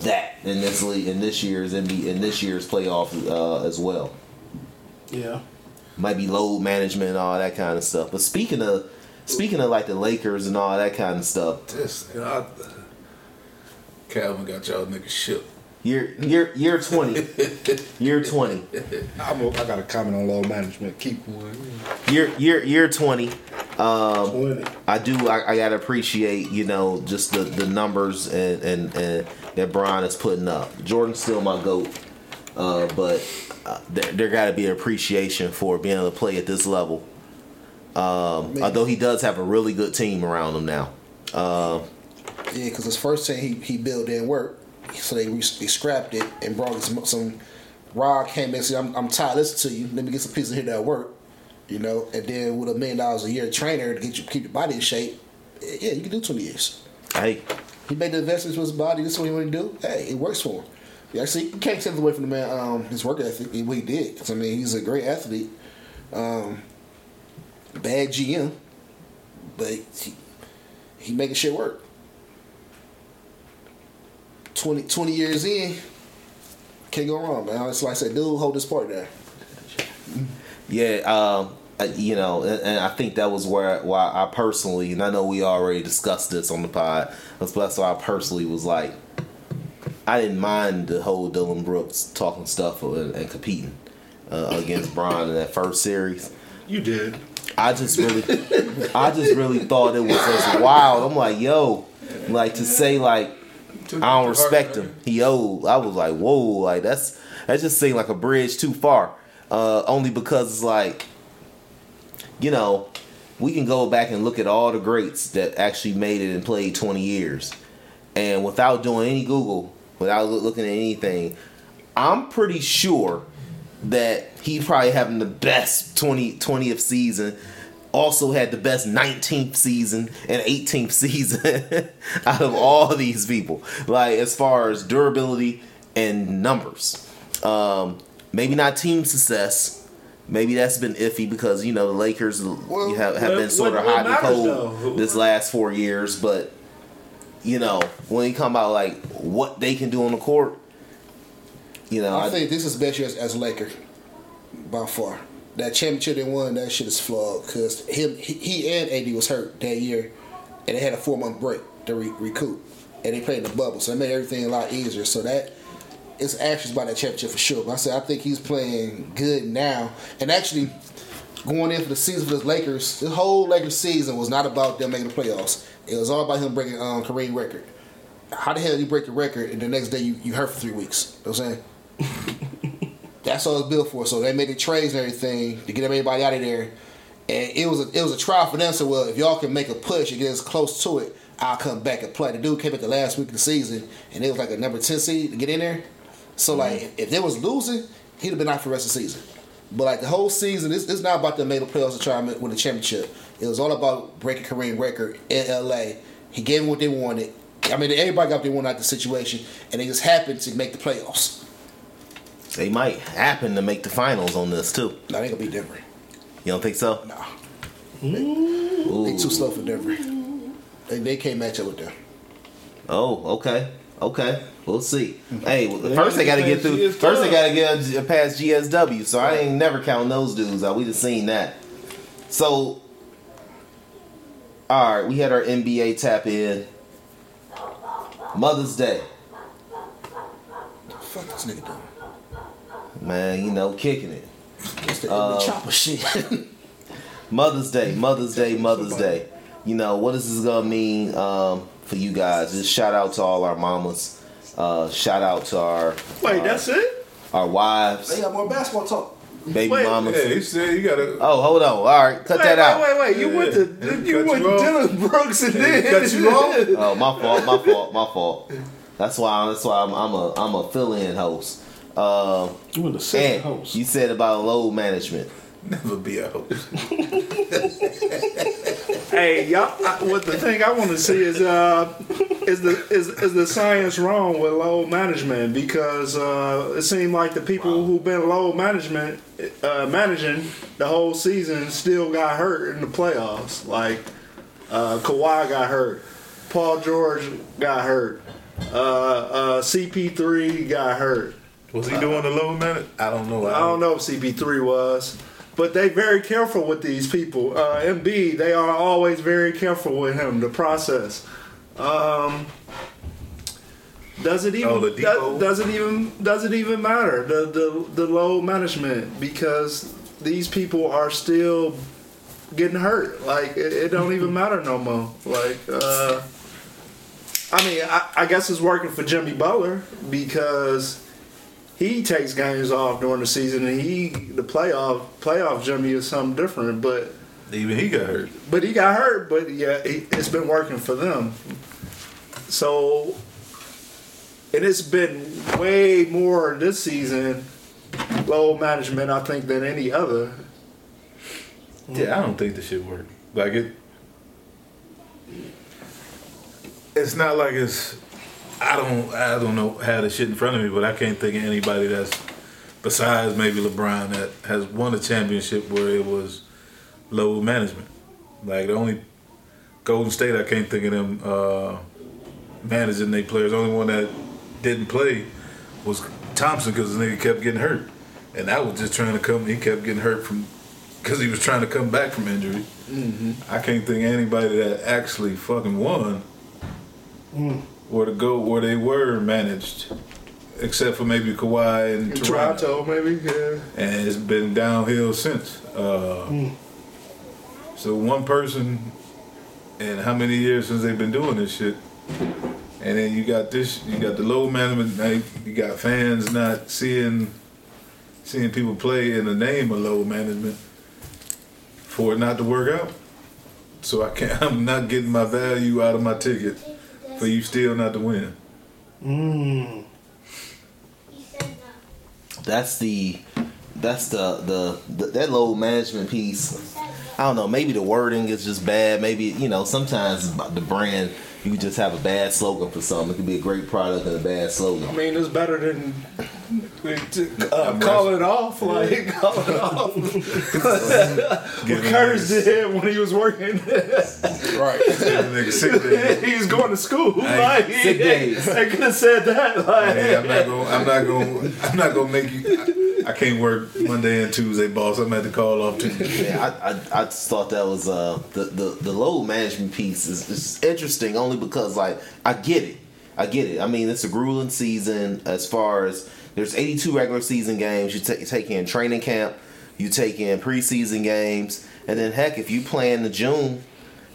that in this league in this year's NBA in this year's playoff uh, as well Yeah. might be load management and all that kind of stuff. But speaking of speaking of like the Lakers and all that kind of stuff, This, you know, I, Calvin got y'all niggas shook. year year year twenty, year twenty, I'm a, I got a comment on load management. Keep year year year twenty. Um, Winning. I do. I, I gotta appreciate you know just the the numbers and and, and that Bron is putting up. Jordan's still my goat, uh, but uh, there, there got to be an appreciation for being able to play at this level. Um, although he does have a really good team around him now. Uh, Yeah, because his first team he, he built didn't work, so they, re- they scrapped it and brought some. some Rod came and said, "I'm, I'm tired. of Listen to you. Let me get some pieces here that work." You know, and then with a million dollars a year trainer to get you keep your body in shape, yeah, you can do twenty years. Hey, He made the investments with his body. This is what he wanted to do. Hey, it works for him. You can't take away from the man um, his work ethic. What he did, I mean, he's a great athlete. Um, bad GM, but he he making shit work. 20, 20 years in, can't go wrong, man. It's like I said, dude, hold this part down. Yeah, um, you know, and, and I think that was where why I personally, and I know we already discussed this on the pod, that's that's why I personally was like, I didn't mind the whole Dillon Brooks talking stuff and, and competing uh, against Bron in that first series. You did. I just really, I just really thought it was just wild. I'm like, yo, like to say like I don't respect him. He old. I was like, whoa, like that's that just seemed like a bridge too far. Uh, only because it's like, you know, we can go back and look at all the greats that actually made it and played 20 years, and without doing any Google, without looking at anything, I'm pretty sure that he probably having the best 20, 20th season. Also had the best 19th season and 18th season out of all these people. Like as far as durability and numbers. Um, maybe not team success. Maybe that's been iffy because you know the Lakers Well, have, have what- been sort of hot and cold though? this last four years. But you know when you come out like what they can do on the court, you know I I, think this is best year as, as Laker by far. That championship they won, that shit is flawed because him, he, he and AD was hurt that year, and they had a four month break to re- recoup, and they played in the bubble, so it made everything a lot easier. So that is ashes by that championship for sure. But I said I think he's playing good now, and actually going into the season for the Lakers, the whole Lakers season was not about them making the playoffs. It was all about him breaking um, Kareem record. How the hell did you break the record and the next day you, you hurt for three weeks? You know what I'm saying? That's all it's built for. So they made the trades and everything to get everybody out of there. And it was a, it was a trial for them. So well, if y'all can make a push and get as close to it, I'll come back and play. The dude came at the last week of the season, and it was like a number ten seed to get in there. So like, if, if they was losing, he'd have been out for the rest of the season. But like the whole season, it's, it's not about the making the playoffs to try and win the championship. It was all about breaking Kareem record in LA. He gave them what they wanted. I mean, everybody got what they wanted out of the situation, and they just happened to make the playoffs. they might happen to make the finals on this too. Now they gonna be Denver. You don't think so? Nah, Ooh. they too slow for Denver. They, they can't match up with them. Oh, okay, okay. We'll see. Hey, well, first they got to get through. First they got to get past GSW. So I ain't never counting those dudes out. We just seen that. So, all right, we had our NBA tap in. Mother's Day, Fuck this nigga doing. man. You know, kicking it. It's the, Uh, chopper shit. Mother's Day, Mother's Day, Mother's Day. You know what is this gonna mean um, for you guys? Just shout out to all our mamas. Uh, shout out to our Wait, that's it? our wives, they got more basketball talk. baby Wait, mamas. Yeah, he said you gotta. Oh, hold on. All right, cut Wait, that wait, out. wait, wait. You Yeah. went to you went you off. Dillon Brooks and then cut you off? Oh, my fault. My fault. My fault. That's why. That's why I'm, I'm a I'm a fill-in host. Uh, You were the second host. you said about load management. Never be a host. Hey, y'all. I, what the thing I want to see is uh, is the is, is the science wrong with low management? Because uh, it seemed like the people who've been low management uh, managing the whole season still got hurt in the playoffs. Like uh, Kawhi got hurt, Paul George got hurt, uh, uh, CP3 got hurt. Was he doing the low minute? I don't know. I don't know if CP3 was, but they very careful with these people. Uh, Embiid, they are always very careful with him. The process. Um, does it even Oh, does it even does it even matter the the the load management because these people are still getting hurt. Like it, it don't even matter no more. Like uh, I mean, I, I guess it's working for Jimmy Butler because he takes games off during the season, and he the playoff playoff Jimmy is something different. But Even he got hurt. but he got hurt. But yeah, he, it's been working for them. So and it's been way more this season low management I think than any other. Yeah, I don't think the shit worked. Like it, it's not like it's. I don't. I don't know how the shit in front of me, but I can't think of anybody that's besides maybe LeBron that has won a championship where it was low management. Like the only Golden State, I can't think of them uh, managing their players. The only one that didn't play was Thompson because the nigga kept getting hurt, and that was just trying to come. He kept getting hurt from because he was trying to come back from injury. I can't think of anybody that actually fucking won where to go where they were managed, except for maybe Kawhi and Toronto, Toronto, maybe. Yeah. and it's been downhill since. Uh, So one person, and how many years since they've been doing this shit? And then you got this, you got the low management. Now you got fans not seeing, seeing people play in the name of low management for it not to work out. So I can't. I'm not getting my value out of my ticket for you still not to win. Mm. that's the that's the, the the that low management piece. I don't know. Maybe the wording is just bad. Maybe you know. Sometimes the brand you just have a bad slogan for something. It could be a great product and a bad slogan. I mean, it's better than uh, call it off. Like call it off. what Curtis did when he was working. Right. Nigga sick there. he was going to school. Hey, like, sick days. They could have said that. Like, Hey, I'm not gonna. I'm not gonna. I'm not gonna make you. I, I can't work Monday and Tuesday, boss. I'm at the call off Tuesday. Yeah, I, I, I just thought that was uh the, the, the load management piece is, is interesting only because like I get it. I get it. I mean it's a grueling season as far as there's 82 regular season games. You take take in training camp, you take in preseason games, and then heck if you play in the June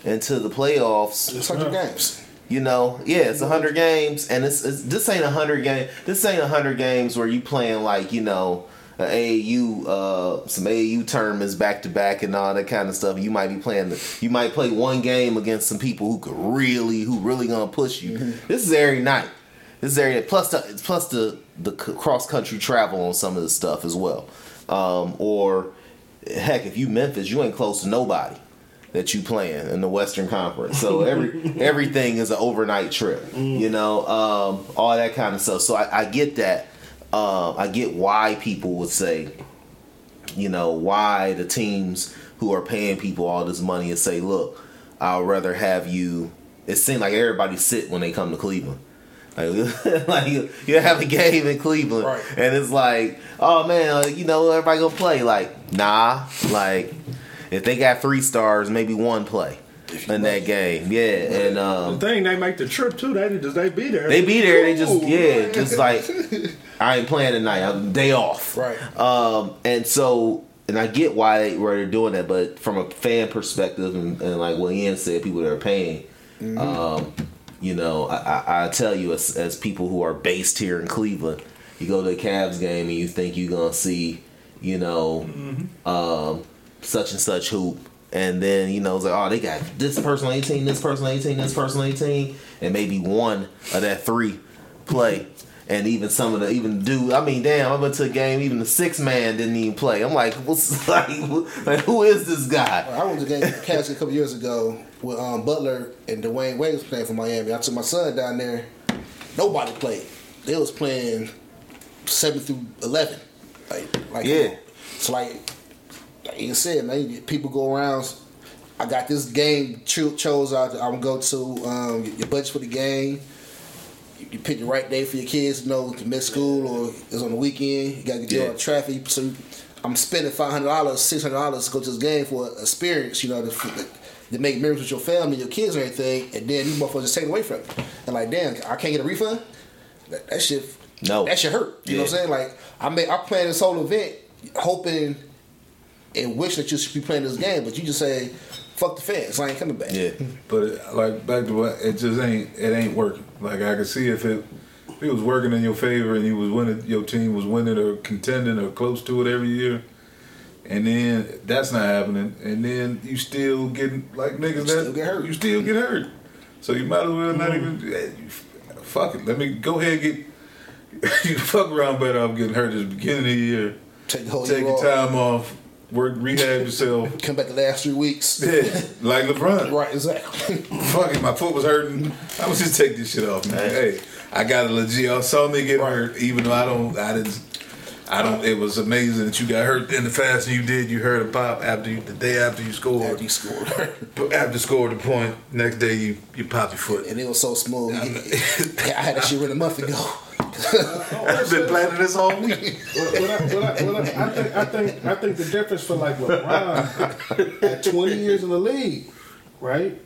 into the playoffs, It's hundred games. you know, yeah, it's hundred games, and it's, it's this ain't a hundred game. This ain't a hundred games where you playing like you know, a AAU, uh, some AAU tournaments back to back and all that kind of stuff. You might be playing. The, you might play one game against some people who could really, who really gonna push you. This is every night. This is every plus the plus the the cross country travel on some of this stuff as well. Um, or heck, if you Memphis, you ain't close to nobody that you playing in the Western Conference. So every everything is an overnight trip. You know, um, all that kind of stuff. So I, I get that. Um, I get why people would say, you know, why the teams who are paying people all this money and say, look, I'd rather have you. It seems like everybody sit when they come to Cleveland. Like, like you, you have a game in Cleveland, Right. and it's like, oh man, uh, you know everybody gonna play. Like, nah, like if they got three stars, maybe one play in that game. Yeah, and the um, thing, they make the trip too. They just they be there. they be there. They just Cool. yeah, just like I ain't playing tonight. I'm day off. Right. Um, and so, and I get why they, why they're doing that, but from a fan perspective, and, and like what Ian said, people that are paying, um, you know, I, I, I tell you, as, as people who are based here in Cleveland, you go to a Cavs game and you think you're gonna see, you know, um, such and such hoop. And then you know it's like oh they got this person on eighteen, this person on eighteen, this person on eighteen, and maybe one of that three play, and even some of the even do. I mean, damn, I went to a game. Even the six man didn't even play. I'm like, what's like, like who is this guy? I went to a game Cavs a couple years ago with um, Butler and Dwayne Wade was playing for Miami. I took my son down there. Nobody played. They was playing seven through eleven. Like, like Yeah. So like, like you said, man, people go around. I got this game cho- chose out. I'm gonna go to um, your budget for the game. You, you pick the right day for your kids to know to miss school or it's on the weekend. You got to get Yeah. on traffic. So you- I'm spending five hundred dollars, six hundred dollars to go to this game for an experience. You know, to, to make memories with your family, your kids, or anything. And then these motherfuckers just take it away from you. And like, damn, I can't get a refund. That, that shit. No. that shit hurt. You know what I'm saying? Like, I made, I planned this whole event hoping and wish that you should be playing this game, but you just say, "Fuck the fans, I ain't coming back." Yeah, But it, like back to what it just ain't it ain't working. Like I could see if it if it was working in your favor and you was winning your team was winning or contending or close to it every year. And then that's not happening. And then you still getting like niggas that Still get hurt. You still get hurt. So you might as well not even eh, you, fuck it. Let me go ahead and get you fuck around better off getting hurt at the beginning of the year. Take the whole Take your off. time off work, rehab yourself. Come back the last three weeks. Yeah, like LeBron. Right, exactly. Fuck it, my foot was hurting. I was just take this shit off, man. Hey, I got a legit. Y'all saw me get hurt, even though I don't. I didn't. I don't. It was amazing that you got hurt in the fast you did. You heard a pop after you, the day after you scored. After you scored. After scored the point, next day you you pop your foot. and it was so smooth. I had that shit ready a month ago. I've been planning this all week. What, what I, what I, what I, I think, I think, I think the difference for like LeBron at 20 years in the league, right,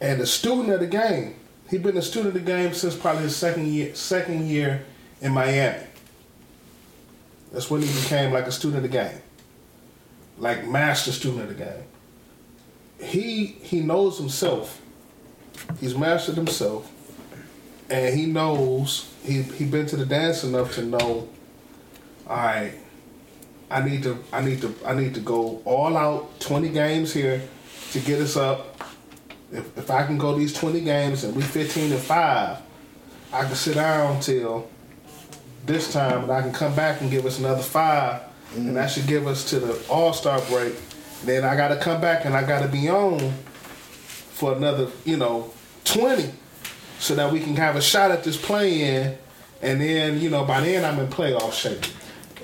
and a student of the game. He been a student of the game since probably his second year, second year in Miami. That's when he became like a student of the game, like master student of the game. He he knows himself. He's mastered himself, and he knows he he been to the dance enough to know. All right, I need to I need to I need to go all out. Twenty games here to get us up. If if I can go these twenty games and we fifteen and five, I can sit down till this time and I can come back and give us another 5 and that should give us to the All Star break. Then I got to come back and I got to be on for another, you know, twenty, so that we can have a shot at this play in. And then, you know, by then I'm in playoff shape.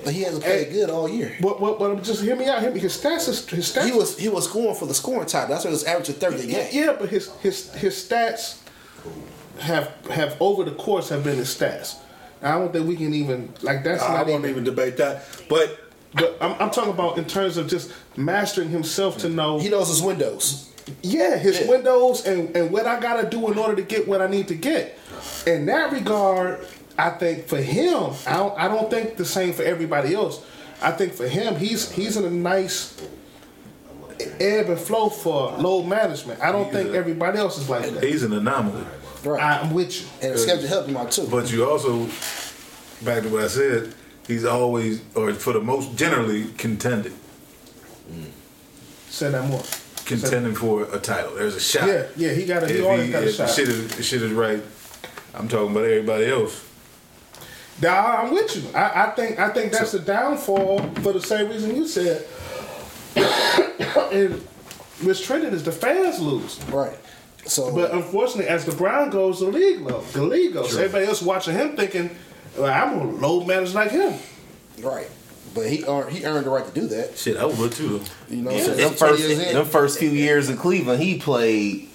But he hasn't played Hey. good all year. But but but just hear me out. Hear me. His stats is his stats. He was he was scoring for the scoring title. That's why he was averaging thirty a yeah, game. yeah, but his his his stats have have over the course have been his stats. I don't think we can even like that's I not won't even debate that. But But I'm, I'm talking about in terms of just mastering himself to know. He knows his windows. Yeah, his Yeah. windows and, and what I gotta do in order to get what I need to get. In that regard, I think for him, I don't, I don't think the same for everybody else. I think for him, he's he's in a nice ebb and flow for load management. I don't think everybody else is like that. He's an anomaly. Right. I'm with you. and the schedule helped him out too. But you also, back to what I said, he's always, or for the most, generally contending, Say that more. Contending for a title. There's a shot. Yeah, yeah, he got a, he If, always he, got a if shot. shit is, shit is right, I'm talking about everybody else. Nah, I'm with you. I, I think I think that's the downfall for the same reason you said. and mistreated is the fans lose. right. So But unfortunately, as the Bron goes, the league goes. The league goes. Everybody else watching him thinking, well, I'm gonna load manage like him. right. But he earned he earned the right to do that. Shit, I would too. You know, Yeah. so them that's 20 first, them first few years in Cleveland, he played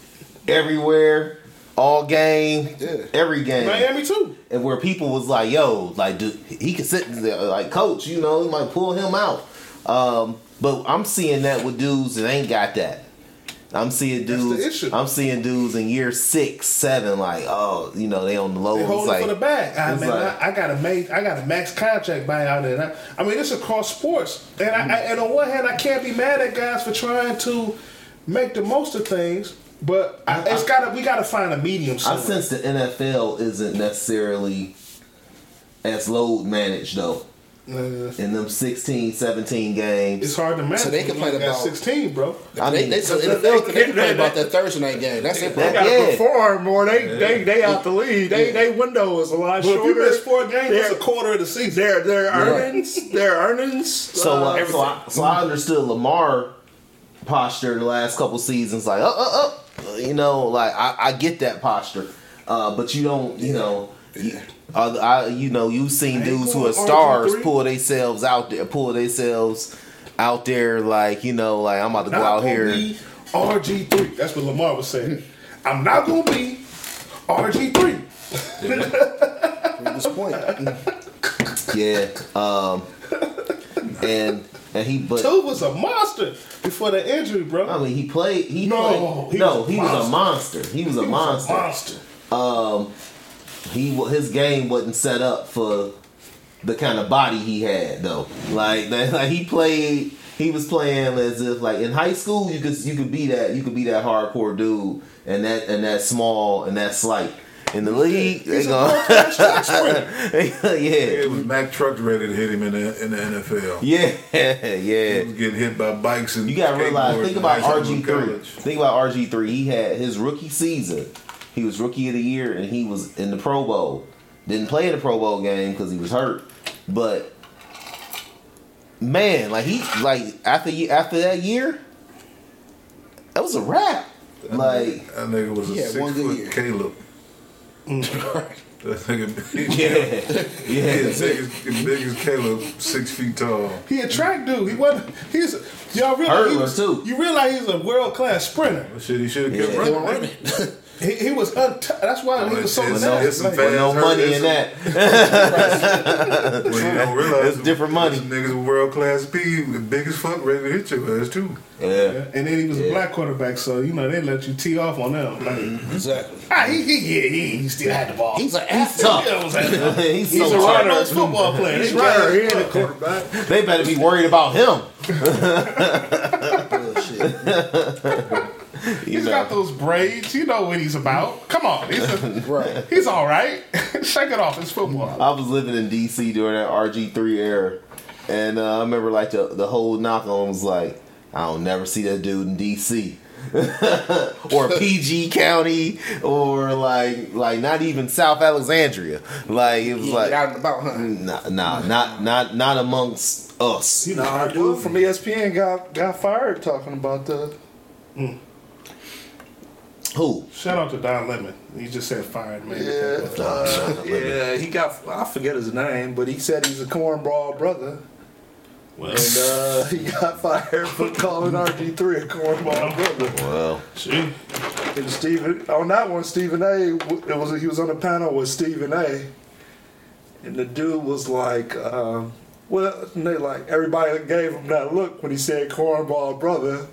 everywhere, all game, Yeah. every game. Miami too. and where people was like, "Yo, like, dude, he could sit there, like, coach, you know, he might pull him out." Um, but I'm seeing that with dudes that ain't got that. I'm seeing dudes. I'm seeing dudes in year six, seven, like, oh, you know, they on the low. They It's hold like, for the bag. I, it's man, like- I, I got a max. I got a max contract buyout, and I, I mean, it's across sports. And I, I, and on one hand, I can't be mad at guys for trying to make the most of things. But I, it's got we got to find a medium. I sense the NFL isn't necessarily as load managed though. In them 16, 17 games, it's hard to manage. So they when you complain about- 16, bro. I they, mean, they, so NFL, they, they complain about that Thursday night game. That's it. They gotta perform more. They they they out the lead. They they window is a lot But if you miss four games, Their- it's a quarter of the season. Their their Right. earnings, their earnings. So, uh, uh, so. I, so I understood Lamar posture the last couple seasons, like, uh, uh, uh, you know, like I, I get that posture, uh, but you don't, you know, you, uh, I, you know, you've seen dudes who are stars pull themselves out there, pull themselves out there, like you know, like I'm about to go out here. be RG three. That's what Lamar was saying. I'm not gonna be RG three. At this point, Yeah, um, and and he, but Two was a monster before the injury, bro. I mean, he played. He No, played, he no, was a he was a monster. He was a He was monster. monster. um, he his game wasn't set up for the kind of body he had though. Like that, like he played. He was playing as if like in high school you could you could be that you could be that hardcore dude and that and that small and that slight. In the league, they He's a gonna world-class track sprinter. yeah It was Mack trucks ready to hit him in the in the NFL. yeah yeah. He yeah. was getting hit by bikes and You gotta realize. Think about high RG three. Think about RG three. He had his rookie season. He was rookie of the year, and he was in the Pro Bowl. Didn't play in the Pro Bowl game because he was hurt. But man, like he like after ye- after that year, that was a wrap. Like That nigga was a Yeah, six one good foot year. Caleb. Mm. That nigga, yeah, yeah, yeah. as big as, as big as Caleb, six feet tall. He a track dude. He wasn't. He's y'all realize he was, too. You realize he's a world class sprinter. Well, shit, he should have kept Yeah. They running. were running. He, he was unt- That's why he was so It's- fast. it's some Like, fast- With no money in that. Well, you don't realize It's different money. This niggas world class speed, big as fuck, ready to hit your ass too. Yeah. and then he was a black quarterback, so you know they let you tee off on them. Like, Exactly. ah, he, he, yeah, he, he still had the ball. He's an He's tough. Yeah, was that- He's, He's so a tough. runner. football player. He's They right. He ain't a quarterback. They better be worried about him. Bullshit. You He's know. got those braids. You know what he's about. Come on, he's a, Right. he's all right. Shake it off. It's football. I was living in DC during that RG3 era, and uh, I remember like the the whole knock on was like, I don't never see that dude in DC. or PG County, or like like not even South Alexandria. Like it was Yeah, like out and about, huh? nah, nah, not not not amongst us. Nah, dude from ESPN got got fired talking about the. Who? Shout out to Don Lemon. He just said fired man. Yeah, uh, yeah, he got. I forget his name, but he said he's a cornball brother, Well, and uh, he got fired for calling RG three a cornball brother. Well, see. And Stephen on that one, Stephen A. It was he was on a panel with Stephen A. And the dude was like, um, well, they like everybody gave him that look when he said cornball brother.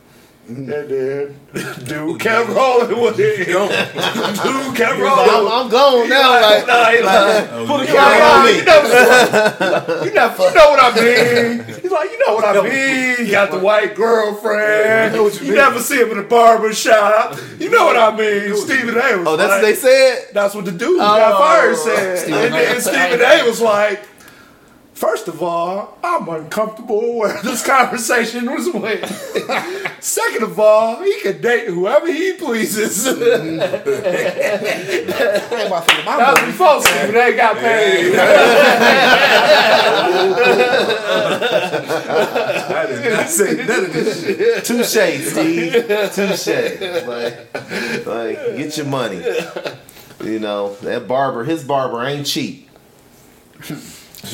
And then dude kept rolling with it. dude kept I'm, rolling. I'm gone now. Like, Nah, he like, put oh, a you camera on know, me. you know, you know, you know what I mean. He's like, you know what I mean. You got the white girlfriend. You, never see him in a barber shop. You know what I mean. Stephen A. was Oh, that's what they said. that's what the dude who got Oh. fired said. Stephen and then Stephen A. was like, First of all, I'm uncomfortable where this conversation was went. Second of all, he can date whoever he pleases. I ain't about to That was my money. before Stephen A. got paid. I did not say none of this shit. Touche, Steve. Touche. Like, like, get your money. You know that barber. His barber ain't cheap.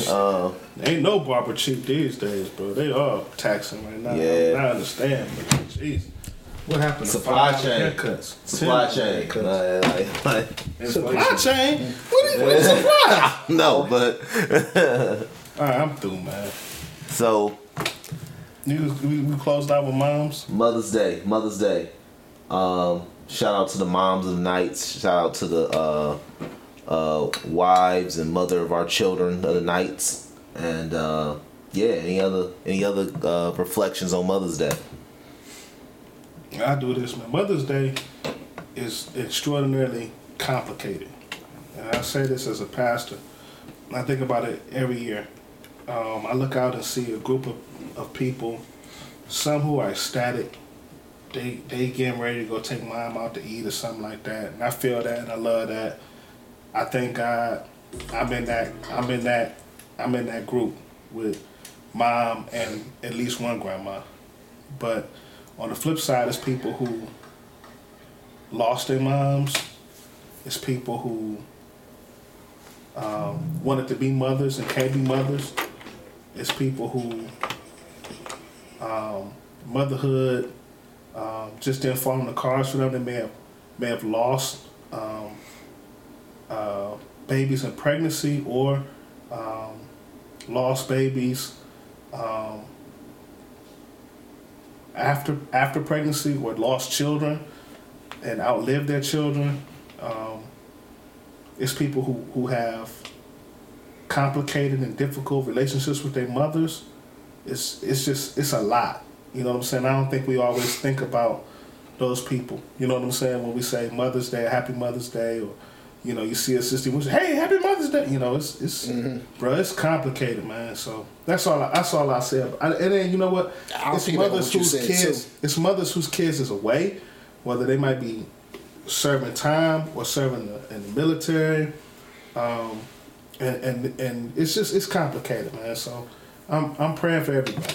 Uh, Ain't no barber cheap these days, bro. They are taxing right now. Yeah. I understand, but jeez. What happened Supply 5 chain. haircuts? supply 10 chain. haircuts. Like, like, Supply chain? What is, what is supply? no, but All right, I'm through, man. so You, we, we closed out with moms. Mother's Day. Mother's Day. Um, shout out to the moms of the knights. Shout out to the uh, uh, wives and mother of our children of the knights. And uh, yeah, any other any other uh, reflections on Mother's Day? I do this, man. Mother's Day is extraordinarily complicated. And I say this as a pastor. I think about it every year. Um, I look out and see a group of, of people, some who are ecstatic. They they getting ready to go take mom out to eat or something like that. And I feel that and I love that. I thank God I'm in that I'm in that I'm in that group with mom and at least one grandma. But on the flip side, it's people who lost their moms. It's people who um, wanted to be mothers and can't be mothers. It's people who um, motherhood um, just didn't fall in the cards for them. They may have may have lost um, uh, babies in pregnancy or um, lost babies um, after after pregnancy or lost children and outlived their children. Um, it's people who, who have complicated and difficult relationships with their mothers. It's it's just it's a lot. You know what I'm saying? I don't think we always think about those people. You know what I'm saying? When we say Mother's Day, Happy Mother's Day, or you know, you see a sister, say, "Hey, Happy Mother's Day." You know, it's it's, bro, it's complicated, man. So that's all. I, that's all I say. I, and then you know what? I'll It's mothers whose kids. too. It's mothers whose kids is away, whether they might be serving time or serving the, in the military, um, and, and and it's just it's complicated, man. So I'm I'm praying for everybody.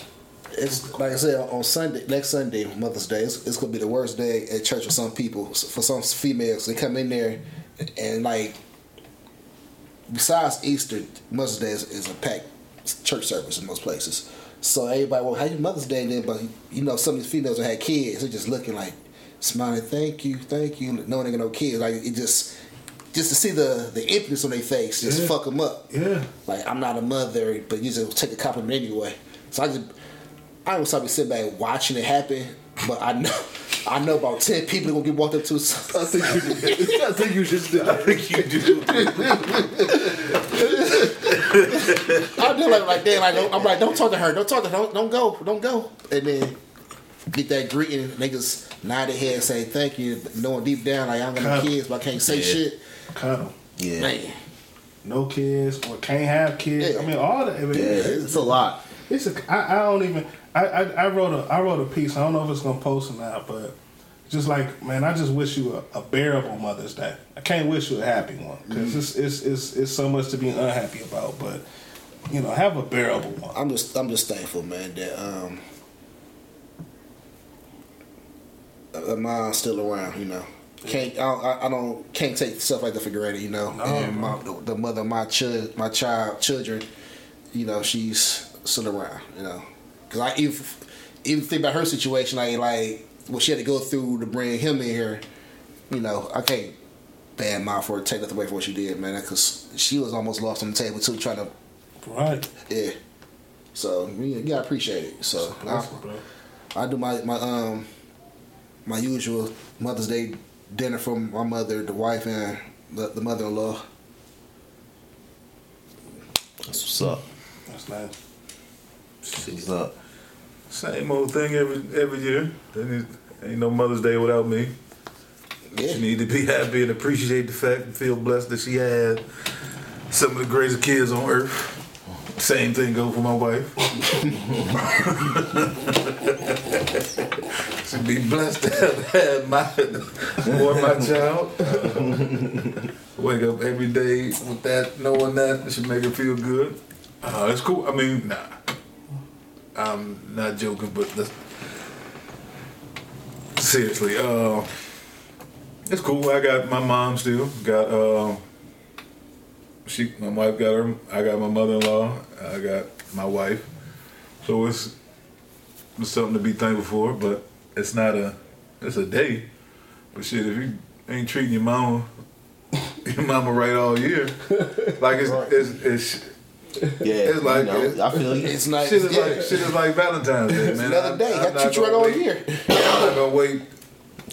It's like I said on Sunday, next Sunday, Mother's Day. It's, it's gonna be the worst day at church for some people. For some females, they come in there and like, besides Easter, Mother's Day is, is a packed church service in most places. So everybody, well, how your Mother's Day then? But you know, some of these females that had kids, they're just looking like smiling, thank you, thank you, knowing they got no kids. Like it just, just to see the the emptiness on their face, just Yeah. fuck them up. Yeah. Like I'm not a mother, but you just take a compliment anyway. So I just I don't stop sitting back watching it happen, but I know I know about ten people that gonna get walked up to. I think you do. I think you just do. I think you do. I do like like that. Like I'm like, don't talk to her. Don't talk to her. Don't, don't go. Don't go. And then get that greeting. Niggas nod their head, and say thank you, knowing deep down like I don't got no Kind of. kids, but I can't say Yeah. shit. Kind of Yeah. Man, no kids or can't have kids. I mean, all that. I mean, Yeah, it's a lot. It's a. I, I don't even. I, I I wrote a I wrote a piece. I don't know if it's gonna post or not, but just like man, I just wish you a, a bearable Mother's Day. I can't wish you a happy one because it's, it's it's it's so much to be unhappy about. But you know, have a bearable one. I'm just I'm just thankful, man, that um that mom's still around. You know, can't I don't, I- don't can't take stuff like that for granted. You know, No, and my, the, the mother of my child, my child, children, you know, she's still around. You know, because I even even think about her situation, like like what she had to go through to bring him in here. You know, I can't bad mouth her, take nothing away from what she did, man, because she was almost lost on the table too, trying to Right. yeah. So yeah, you gotta appreciate it. So I, I do my my um my usual Mother's Day dinner from my mother, the wife, and the, the mother-in-law. That's what's up. That's nice. What's up. Same old thing every every year. It ain't no Mother's Day without me. Yeah. She need to be happy and appreciate the fact and feel blessed that she had some of the greatest kids on earth. Same thing go for my wife. Should be blessed to have had my more my child. Wake up every day with that, knowing that it should make her feel good. Uh, it's cool. I mean, nah. I'm not joking, but that's, seriously, uh, it's cool. I got my mom still. Got uh, she, my wife got her. I got my mother-in-law. I got my wife. So it's it's something to be thankful for. But it's not a it's a day. But shit, if you ain't treating your mama your mama right all year, like it's it's, it's Yeah, It's like- you know, I feel you. It's nice. shit is yeah. like shit is like Valentine's Day, man. Another day. I'm I not treat you right gonna all year. I'm not gonna wait.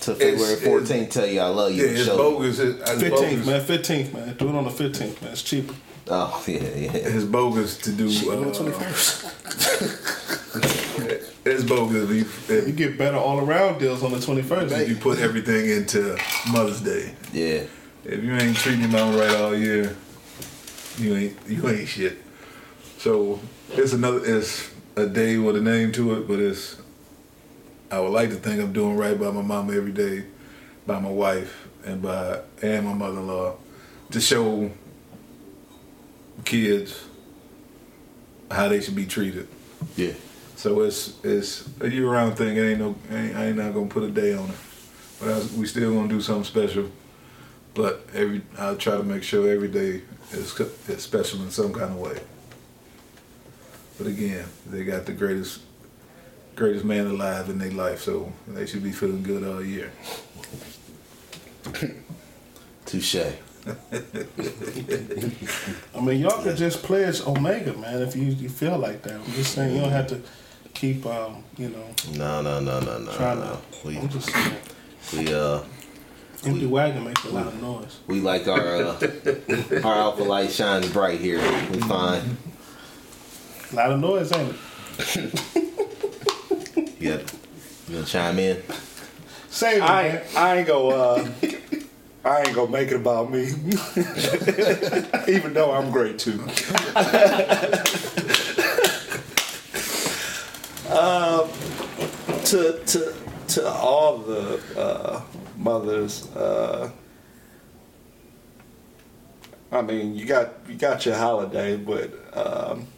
To February 14th, tell you I love you. Yeah, it's show bogus. It- It's Fifteenth, bogus. man. Fifteenth, man. Do it on the fifteenth, man. It's cheaper. Oh yeah, yeah. It's bogus to do. Shit, on the Uh, 21st. it's bogus if, You if, get better all around deals on the twenty first. if you put everything into Mother's Day. Yeah. If you ain't treating your mom right all year, you ain't you ain't shit. So it's another it's a day with a name to it, but it's I would like to think I'm doing right by my mama every day, by my wife and by and my mother in law to show kids how they should be treated. Yeah. So it's it's a year round thing. It ain't no ain't, I ain't not gonna put a day on it, but I, we still gonna do something special. But every I'll try to make sure every day is, is special in some kind of way. But again, they got the greatest greatest man alive in their life, so they should be feeling good all year. Touche. I mean, y'all could just pledge Omega, man, if you, you feel like that. I'm just saying, you don't have to keep, um, you know, No, no, no, no, no, trying no. to. We I'm just saying, we uh empty wagon makes a lot of noise. we like our uh, our alpha light shines bright here. We fine. A lot of noise, ain't it? You got you gonna chime in? Save it, I man. ain't, I ain't go. Uh, I ain't gonna make it about me, even though I'm great too. um, to to to all the uh, mothers. Uh, I mean, you got you got your holiday, but um,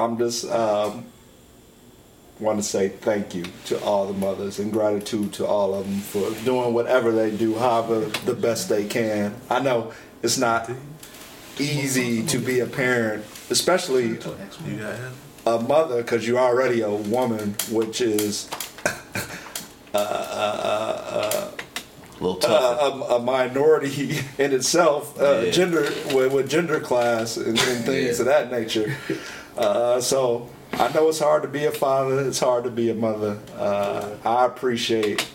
I'm just um, want to say thank you to all the mothers and gratitude to all of them for doing whatever they do, however the best they can. I know it's not easy to be a parent, especially a mother, because you're already a woman, which is A little uh, a, a minority in itself, uh, Yeah. gender with, with gender class and, and things of that nature. Uh, so I know it's hard to be a father. It's hard to be a mother. Uh, I appreciate,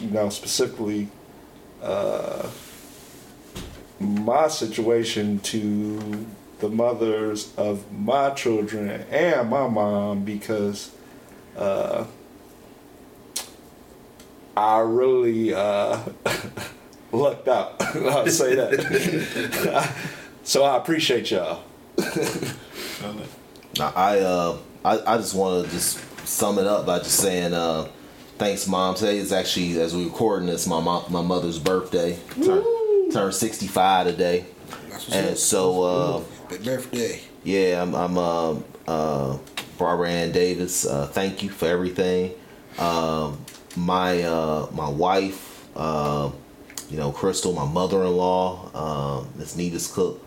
you know, specifically uh, my situation to the mothers of my children and my mom because. Uh, I really uh, lucked out. I'll say that. so I appreciate y'all. Now, I uh I, I just want to just sum it up by just saying uh thanks mom. Today is actually as we're recording this my mom, my mother's birthday. Turn, turned 65 today. That's and so uh Big birthday. yeah I'm, I'm uh, uh Barbara Ann Davis. Uh thank you for everything. Um my uh my wife uh you know Crystal my mother-in-law um Miss Nevis Cook.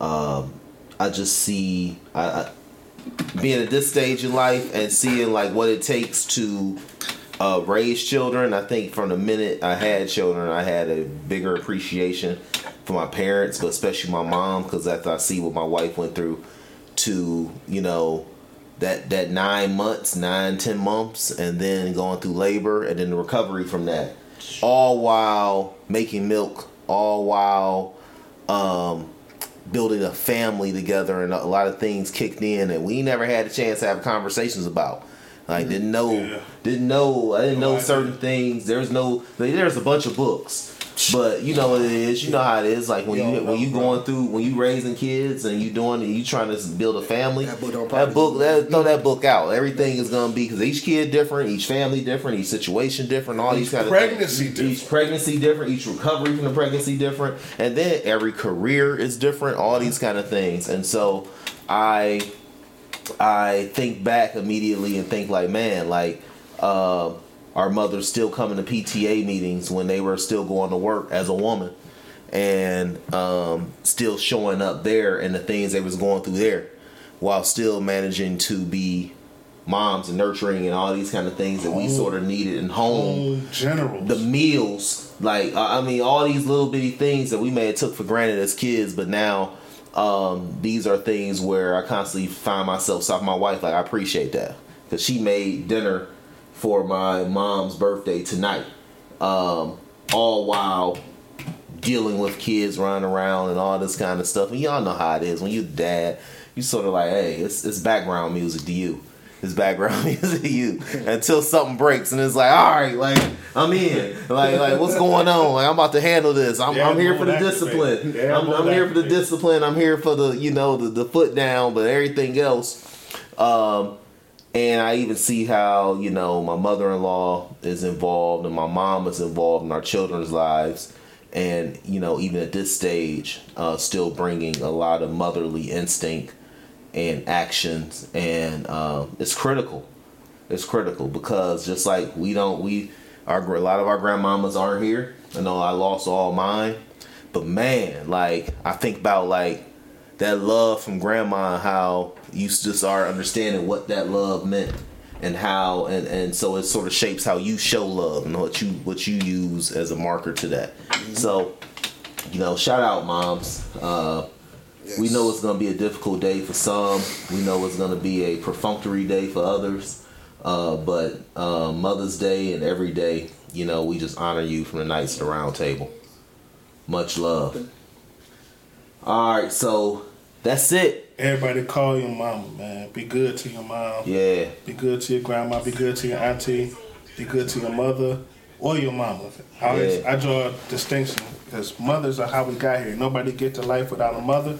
Um I just see I, I being at this stage in life and seeing like what it takes to uh, raise children. I think from the minute I had children, I had a bigger appreciation for my parents, but especially my mom, because after I see what my wife went through, to you know that that nine months, nine ten months, and then going through labor and then the recovery from that, all while making milk, all while um, building a family together and a lot of things kicked in and we never had a chance to have conversations about like didn't know Yeah. didn't know i didn't No know idea. certain things there's no like, there's a bunch of books but you know what it is. You know how it is. Like when Yeah, you when you going through when you raising kids and you doing and you trying to build a family That book don't that book that, throw that book out. Everything is gonna be because each kid different each family different each situation different all these Each kind of pregnancy things. different. each pregnancy different each recovery from the pregnancy different. And then every career is different all these kind of things. And so i i think back immediately and think like man like uh, our mothers still coming to pta meetings when they were still going to work as a woman and um, still showing up there and the things they was going through there while still managing to be moms and nurturing and all these kind of things that we sort of needed in home generals. the meals like i I mean all these little bitty things that we may have took for granted as kids but now um, these are things where i constantly find myself stopping my wife like i appreciate that because she made dinner for my mom's birthday tonight. Um, all while dealing with kids running around and all this kind of stuff. And y'all know how it is. When you dad you sort of like hey it's, it's background music to you. It's background music to you. Until something breaks and it's like all right like i'm in. Like like what's going on? Like i'm about to handle this. I'm, I'm here for the discipline. I'm, I'm I'm here for the discipline. I'm here for the you know the, the foot down but everything else um and I even see how, you know, my mother in law is involved and my mom is involved in our children's lives. And, you know, even at this stage, uh, still bringing a lot of motherly instinct and actions. And um, it's critical. It's critical because just like we don't, we, our, a lot of our grandmamas aren't here. I know I lost all mine. But man, like, I think about like, that love from grandma and how you just are understanding what that love meant and how and, and so it sort of shapes how you show love and what you what you use as a marker to that. So you know shout out moms. Uh we know it's going to be a difficult day for some. We know it's going to be a perfunctory day for others. Uh, but uh, mother's day and every day you know we just honor you from the knights at the round table. Much love. All right so that's it Everybody call your mama, man. Be good to your mom. yeah Be good to your grandma. Be good to your auntie. Be good to your mother or your mama. I, always, Yeah. I draw a distinction because mothers are how we got here. Nobody get to life without a mother,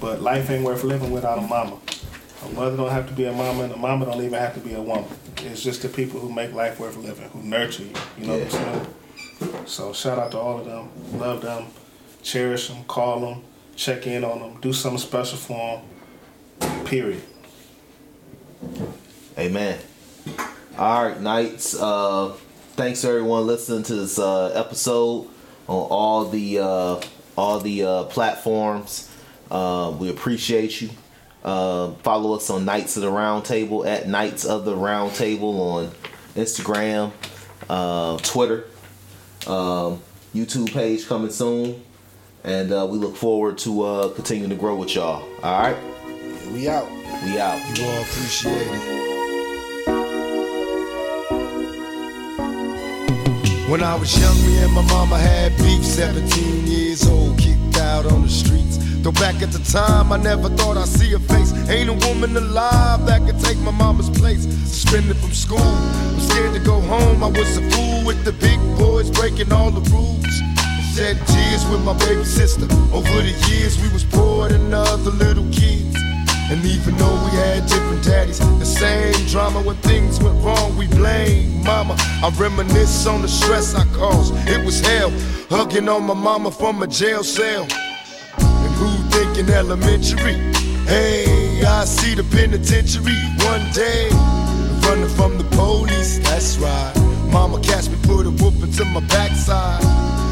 but life ain't worth living without a mama. A mother don't have to be a mama, and a mama don't even have to be a woman. It's just the people who make life worth living, who nurture you. You know what I'm saying? So shout out to all of them. Love them. Cherish them. Call them. Check in on them. Do something special for them. Period. Amen. All right, Knights. Uh, thanks everyone listening to this uh, episode on all the uh, all the uh, platforms. Uh, we appreciate you. Uh, follow us on Knights of the Round Table at Knights of the Round Table on Instagram, uh, Twitter, um, YouTube page coming soon, and uh, we look forward to uh, continuing to grow with y'all. All right, We out. we out. You all appreciate it. When I was young, me and my mama had beef. 17 years old, kicked out on the streets. Though back at the time, I never thought I'd see a face. Ain't a woman alive that could take my mama's place. Suspended from school, I'm scared to go home. I was a fool with the big boys breaking all the rules. Shed tears with my baby sister. Over the years, we was poor than other little kids. And even though we had different daddies, the same drama when things went wrong, we blame mama. I reminisce on the stress I caused. It was hell, hugging on my mama from a jail cell. And who thinking elementary? Hey, I see the penitentiary one day. Running from the police, that's right. Mama catch me, put a whooping to my backside.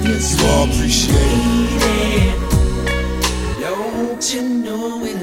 love is appreciate. appreciated. Don't you know we